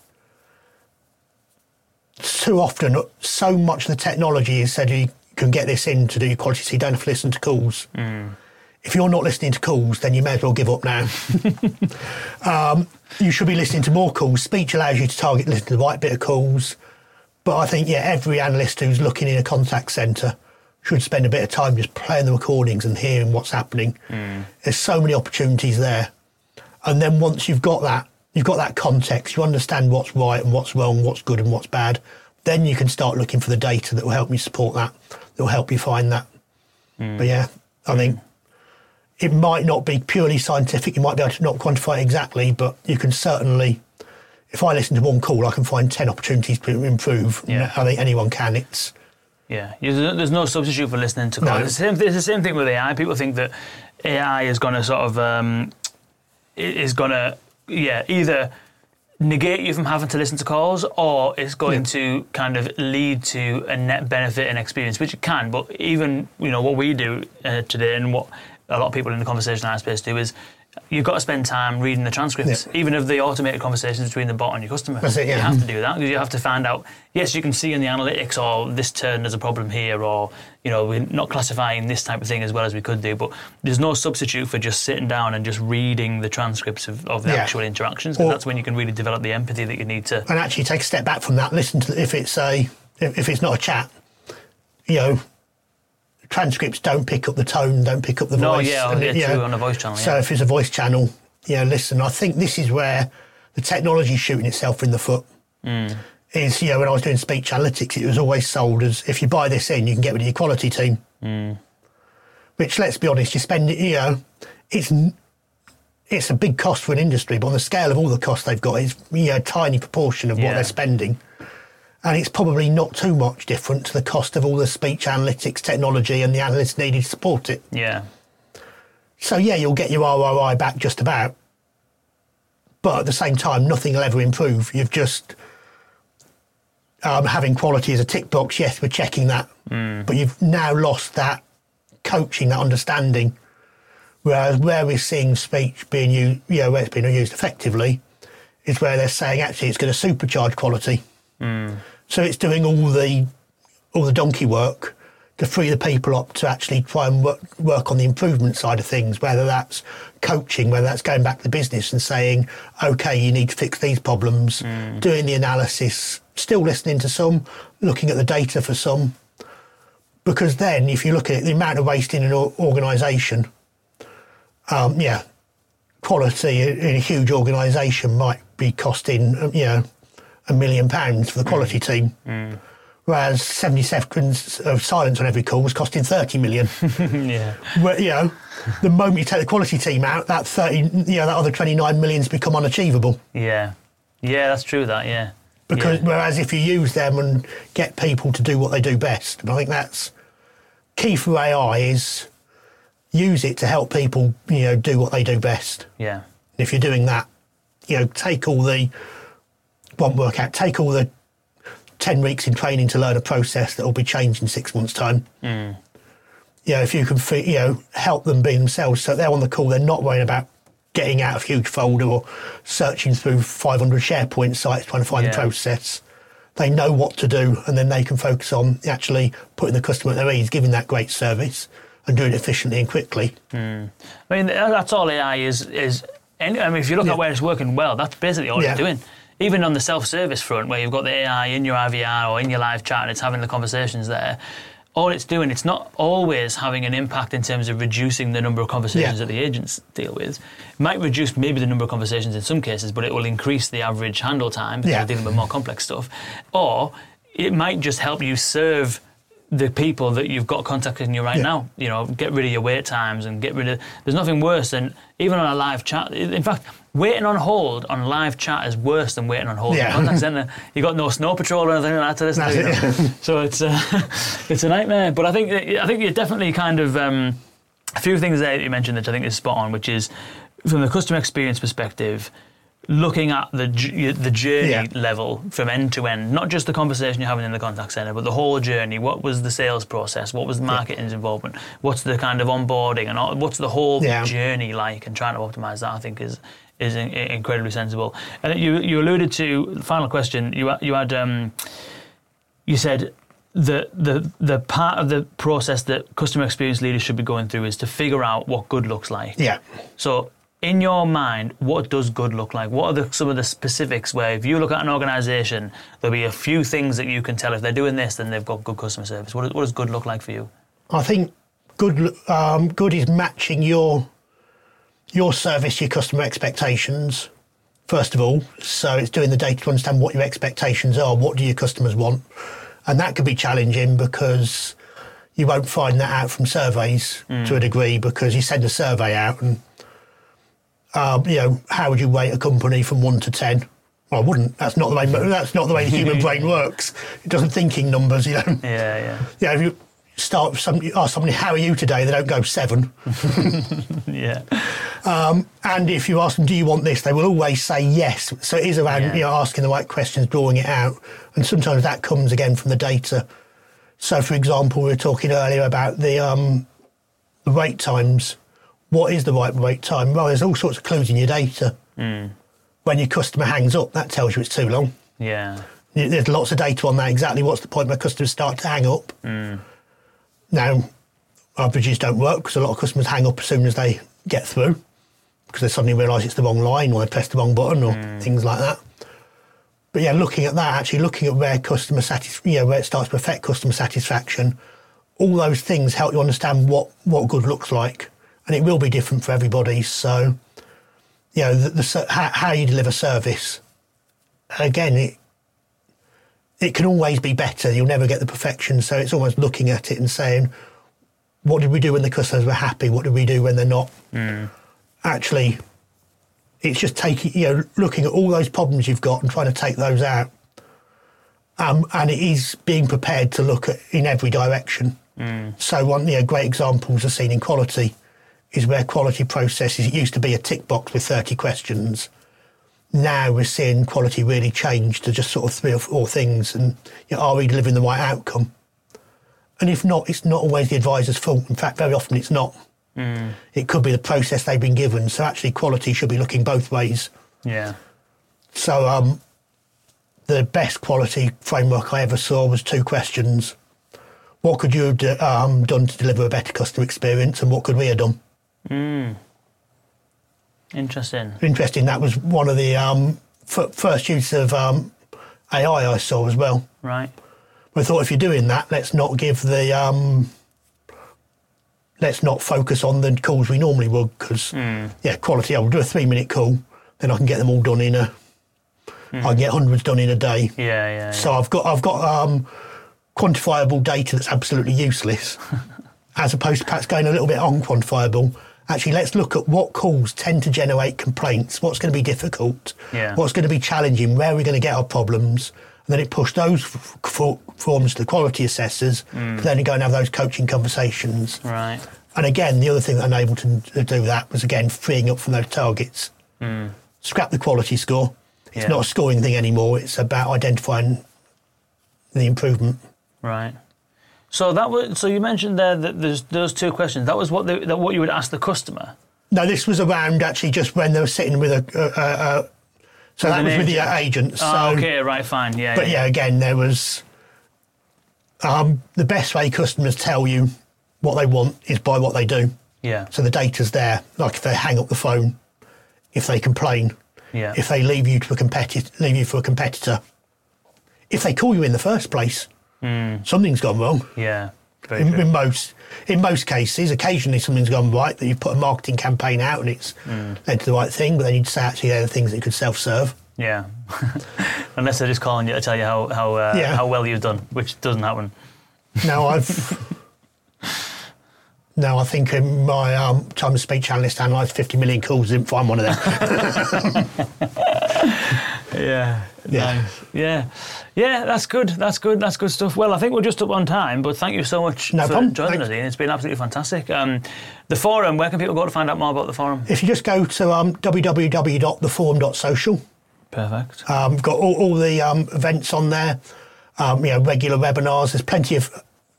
too often, so much of the technology is said you can get this in to do your quality, so you don't have to listen to calls. If you're not listening to calls, then you may as well give up now. um, you should be listening to more calls. Speech allows you to target, listen to the right bit of calls. But I think, yeah, every analyst who's looking in a contact centre should spend a bit of time just playing the recordings and hearing what's happening. There's so many opportunities there. And then once you've got that, you've got that context, you understand what's right and what's wrong, what's good and what's bad, then you can start looking for the data that will help you support that, that will help you find that. Hmm. But yeah, I hmm. think it might not be purely scientific, you might be able to not quantify it exactly, but you can certainly, if I listen to one call, I can find 10 opportunities to improve. Yeah. I think anyone can. It's, Yeah, there's no- substitute for listening to calls. No. It's, the same, it's the same thing with AI. People think that AI is going to sort of um, is going to yeah either negate you from having to listen to calls or it's going Yeah. to kind of lead to a net benefit and experience, which it can. But even you know what we do uh, today and what a lot of people in the conversational AI space do is. You've got to spend time reading the transcripts, Yeah. even of the automated conversations between the bot and your customer. It, yeah. You have to do that because you have to find out. Yes, you can see in the analytics, or this turn there's a problem here, or you know we're not classifying this type of thing as well as we could do. But there's no substitute for just sitting down and just reading the transcripts of, of the Yeah. actual interactions because that's when you can really develop the empathy that you need to. and actually take a step back from that. Listen to if it's a if it's not a chat, you know, transcripts don't pick up the tone, don't pick up the No, voice. yeah, and, yeah, you true, know, on a voice channel, So yeah. if it's a voice channel, you know, listen. I think this is where the technology is shooting itself in the foot. Mm. Is you know when I was doing speech analytics, it was always sold as if you buy this in, you can get rid of your quality team. Mm. Which, let's be honest, you spend it. You know, it's it's a big cost for an industry, but on the scale of all the costs they've got, it's you know, a tiny proportion of what they're spending. And it's probably not too much different to the cost of all the speech analytics technology and the analysts needed to support it. Yeah, So, yeah, you'll get your ROI back just about. But at the same time, nothing will ever improve. You've just um, having quality as a tick box. Yes, we're checking that. But you've now lost that coaching, that understanding. Whereas where we're seeing speech being used, you know, where it's being used effectively, is where they're saying actually it's going to supercharge quality. So it's doing all the all the donkey work to free the people up to actually try and work, work on the improvement side of things, whether that's coaching, whether that's going back to the business and saying, okay, you need to fix these problems, doing the analysis, still listening to some, looking at the data for some. Because then, if you look at it, the amount of waste in an organisation, um, yeah, quality in in a huge organisation might be costing, um, you know, a million pounds for the quality mm. team. Mm. Whereas 70 seconds of silence on every call was costing 30 million. yeah, Where, you know, the moment you take the quality team out, that 30, you know, that other 29 million's become unachievable. yeah, yeah. That's true. That yeah, Because yeah. whereas if you use them and get people to do what they do best, and I think that's key for AI is use it to help people, you know, do what they do best. yeah, And if you're doing that, you know, take all the one workout, take all the ten weeks in training to learn a process that will be changed in six months' time. Mm. You know, if you can, you know, help them be themselves, so they're on the call, they're not worrying about getting out of a huge folder or searching through 500 SharePoint sites trying to find Yeah. the process. They know what to do, and then they can focus on actually putting the customer at their ease, giving that great service, and doing it efficiently and quickly. I mean, that's all AI is. Is I mean, if you look Yeah. at where it's working well, that's basically all Yeah. it's doing. Even on the self-service front, where you've got the AI in your IVR or in your live chat, and it's having the conversations there. All it's doing, it's not always having an impact in terms of reducing the number of conversations Yeah. that the agents deal with. It might reduce maybe the number of conversations in some cases, but it will increase the average handle time because Yeah. you're dealing with more complex stuff. Or it might just help you serve the people that you've got contacting you right Yeah. now. You know, get rid of your wait times and get rid of. There's nothing worse than even on a live chat. In fact, waiting on hold on live chat is worse than waiting on hold Yeah. contact centre. You got no snow patrol or anything like that to listen to. it. so it's uh, it's a nightmare. But I think I think you're definitely kind of um, a few things that you mentioned that I think is spot on, which is from the customer experience perspective. Looking at the the journey Yeah. level from end to end, not just the conversation you're having in the contact center, but the whole journey. What was the sales process? What was the marketing's involvement? What's the kind of onboarding and all, what's the whole Yeah. journey like? And trying to optimize that, I think, is is in, incredibly sensible. And you you alluded to the final question. You you had um, you said the the the part of the process that customer experience leaders should be going through is to figure out what good looks like. Yeah. So, in your mind, what does good look like? What are the, some of the specifics where, if you look at an organisation, there'll be a few things that you can tell if they're doing this, then they've got good customer service. What, what does good look like for you? I think good um, good is matching your your service, your customer expectations. First of all, so it's doing the data to understand what your expectations are. What do your customers want, and that could be challenging because you won't find that out from surveys to a degree because you send a survey out and um, you know how would you rate a company from one to ten? Well, I wouldn't. That's not the way. That's not the way the human brain works. It doesn't think in numbers. You know. Yeah, yeah. Yeah, if you start with some, ask somebody, how are you today? They don't go seven. Yeah. And if you ask them, do you want this? They will always say yes. So it is around Yeah. you know, asking the right questions, drawing it out. And sometimes that comes again from the data. So, for example, we were talking earlier about the, um, the wait times. What is the right wait time? Well, there's all sorts of clues in your data. Hmm. When your customer hangs up, that tells you it's too long. Yeah. There's lots of data on that. Exactly what's the point where customers start to hang up. Hmm. Now, averages don't work because a lot of customers hang up as soon as they get through because they suddenly realise it's the wrong line or they press the wrong button or hmm. things like that. But yeah, looking at that, actually looking at where customer satis- you know, where it starts to affect customer satisfaction, all those things help you understand what, what good looks like. And it will be different for everybody. So, you know, the, the, how, how you deliver service, again, it, it can always be better. You'll never get the perfection. So it's almost looking at it and saying, what did we do when the customers were happy? What did we do when they're not? Actually, it's just taking, you know, looking at all those problems you've got and trying to take those out. Um, and it is being prepared to look at in every direction. So one, you know, great examples are seen in quality is where quality processes, it used to be a tick box with 30 questions. Now we're seeing quality really change to just sort of three or four things and you know, are we delivering the right outcome? And if not it's not always the advisor's fault. In fact very often it's not. It could be the process they've been given. So actually quality should be looking both ways. Yeah. so um, the best quality framework i ever saw was two questions. What could you have um, done to deliver a better customer experience and what could we have done Interesting. interesting that was one of the um, f- first use of um, ai i saw as well Right. We thought if you're doing that, let's not give the um, let's not focus on the calls we normally would because yeah, quality. I will do a three minute call, then I can get them all done in a. I can get hundreds done in a day. Yeah, yeah. yeah. So I've got I've got um, quantifiable data that's absolutely useless, as opposed to perhaps going a little bit unquantifiable. Actually, let's look at what calls tend to generate complaints. What's going to be difficult? Yeah. What's going to be challenging? Where are we going to get our problems? And then it pushed those f- f- forms to the quality assessors. Mm. Then to go and have those coaching conversations. Right. And again, the other thing that enabled them to do that was again freeing up from those targets. Mm. Scrap the quality score. It's Yeah. not a scoring thing anymore. It's about identifying the improvement. Right. So that was. So you mentioned there that there's those two questions. That was what they, that what you would ask the customer. No, this was around actually just when they were sitting with a. so that an was with the agent. uh, agent. So, oh, okay. Right. Fine. Yeah. but yeah, again, there was um, the best way customers tell you what they want is by what they do. Yeah. So the data's there. Like if they hang up the phone, if they complain, Yeah. if they leave you to a competitor, leave you for a competitor, if they call you in the first place, something's gone wrong. Yeah. In, in most in most cases, occasionally something's gone right that you've put a marketing campaign out and it's led to the right thing, but then you'd say actually they're the things that could self serve. Yeah. Unless they're just calling you to tell you how how uh, Yeah. how well you've done, which doesn't happen. Now I've no, I think in my um, time as speech analyst, I analysed 50 million calls, and didn't find one of them. Yeah. Yeah. Nice. Yeah. Yeah, that's good. That's good. That's good stuff. Well, I think we're just up on time, but thank you so much No for problem. joining Thanks. us, Ian. It's been absolutely fantastic. Um, the forum, where can people go to find out more about the forum? if you just go to um, www.theforum.social, Perfect. um, we've got all, all the um, events on there, um, you know, regular webinars. There's plenty of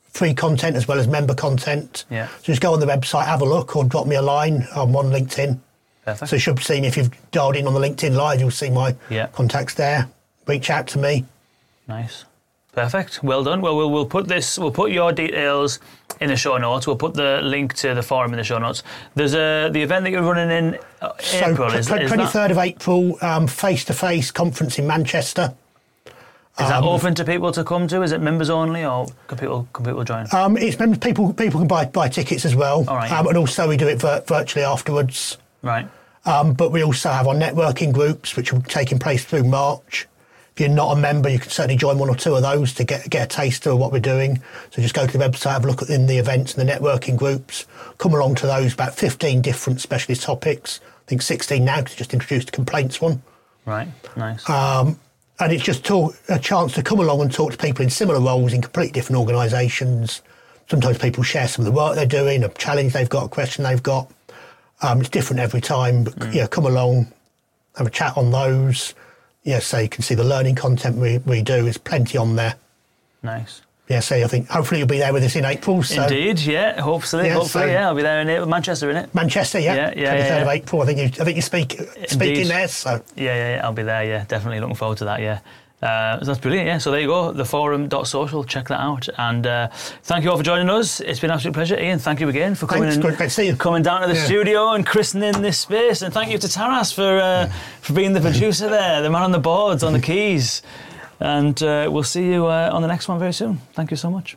free content as well as member content. Yeah. So just go on the website, have a look, or drop me a line. I'm on LinkedIn. Perfect. So you should see me if you've dialed in on the LinkedIn live. You'll see my Yeah. contacts there. Reach out to me. Nice. Perfect. Well done. Well, we'll we'll put this. We'll put your details in the show notes. We'll put the link to the forum in the show notes. There's a the event that you're running in uh, April. so, is, tw- is 23rd that, of April, face to face conference in Manchester. is that um, open to people to come to? Is it members only, or can people can people join? Um, it's members, people people can buy buy tickets as well, All right. um, and also we do it vir- virtually afterwards. Right. Um, but we also have our networking groups, which are taking place through March. If you're not a member, you can certainly join one or two of those to get get a taster of what we're doing. So just go to the website, have a look at in the events and the networking groups. Come along to those. About 15 different specialist topics. I think 16 now because just introduced the complaints one. Right. Nice. and it's just talk, a chance to come along and talk to people in similar roles in completely different organisations. Sometimes people share some of the work they're doing, a challenge they've got, a question they've got. Um, it's different every time, but yeah, come along, have a chat on those. Yeah, so you can see the learning content we, we do. There's plenty on there. nice. Yeah, so I think hopefully you'll be there with us in April. So Indeed. Yeah. Hopefully. Yeah, hopefully. so- yeah. I'll be there in April, Manchester, in it. Manchester, yeah, Yeah, yeah, 23rd yeah, of. April. I think you, I think you speak speaking Indeed. there. So Yeah, yeah, yeah, I'll be there. Yeah, definitely looking forward to that. Yeah. Uh, so that's brilliant. Yeah, so there you go, theforum.social. Check that out. And uh, thank you all for joining us. It's been an absolute pleasure, Ian. Thank you again for coming Thanks, and great- great to see you. coming down to the Yeah. studio and christening this space. And thank you to Taras for uh, for being the producer there, the man on the boards, on the keys. And uh, we'll see you uh, on the next one very soon. Thank you so much.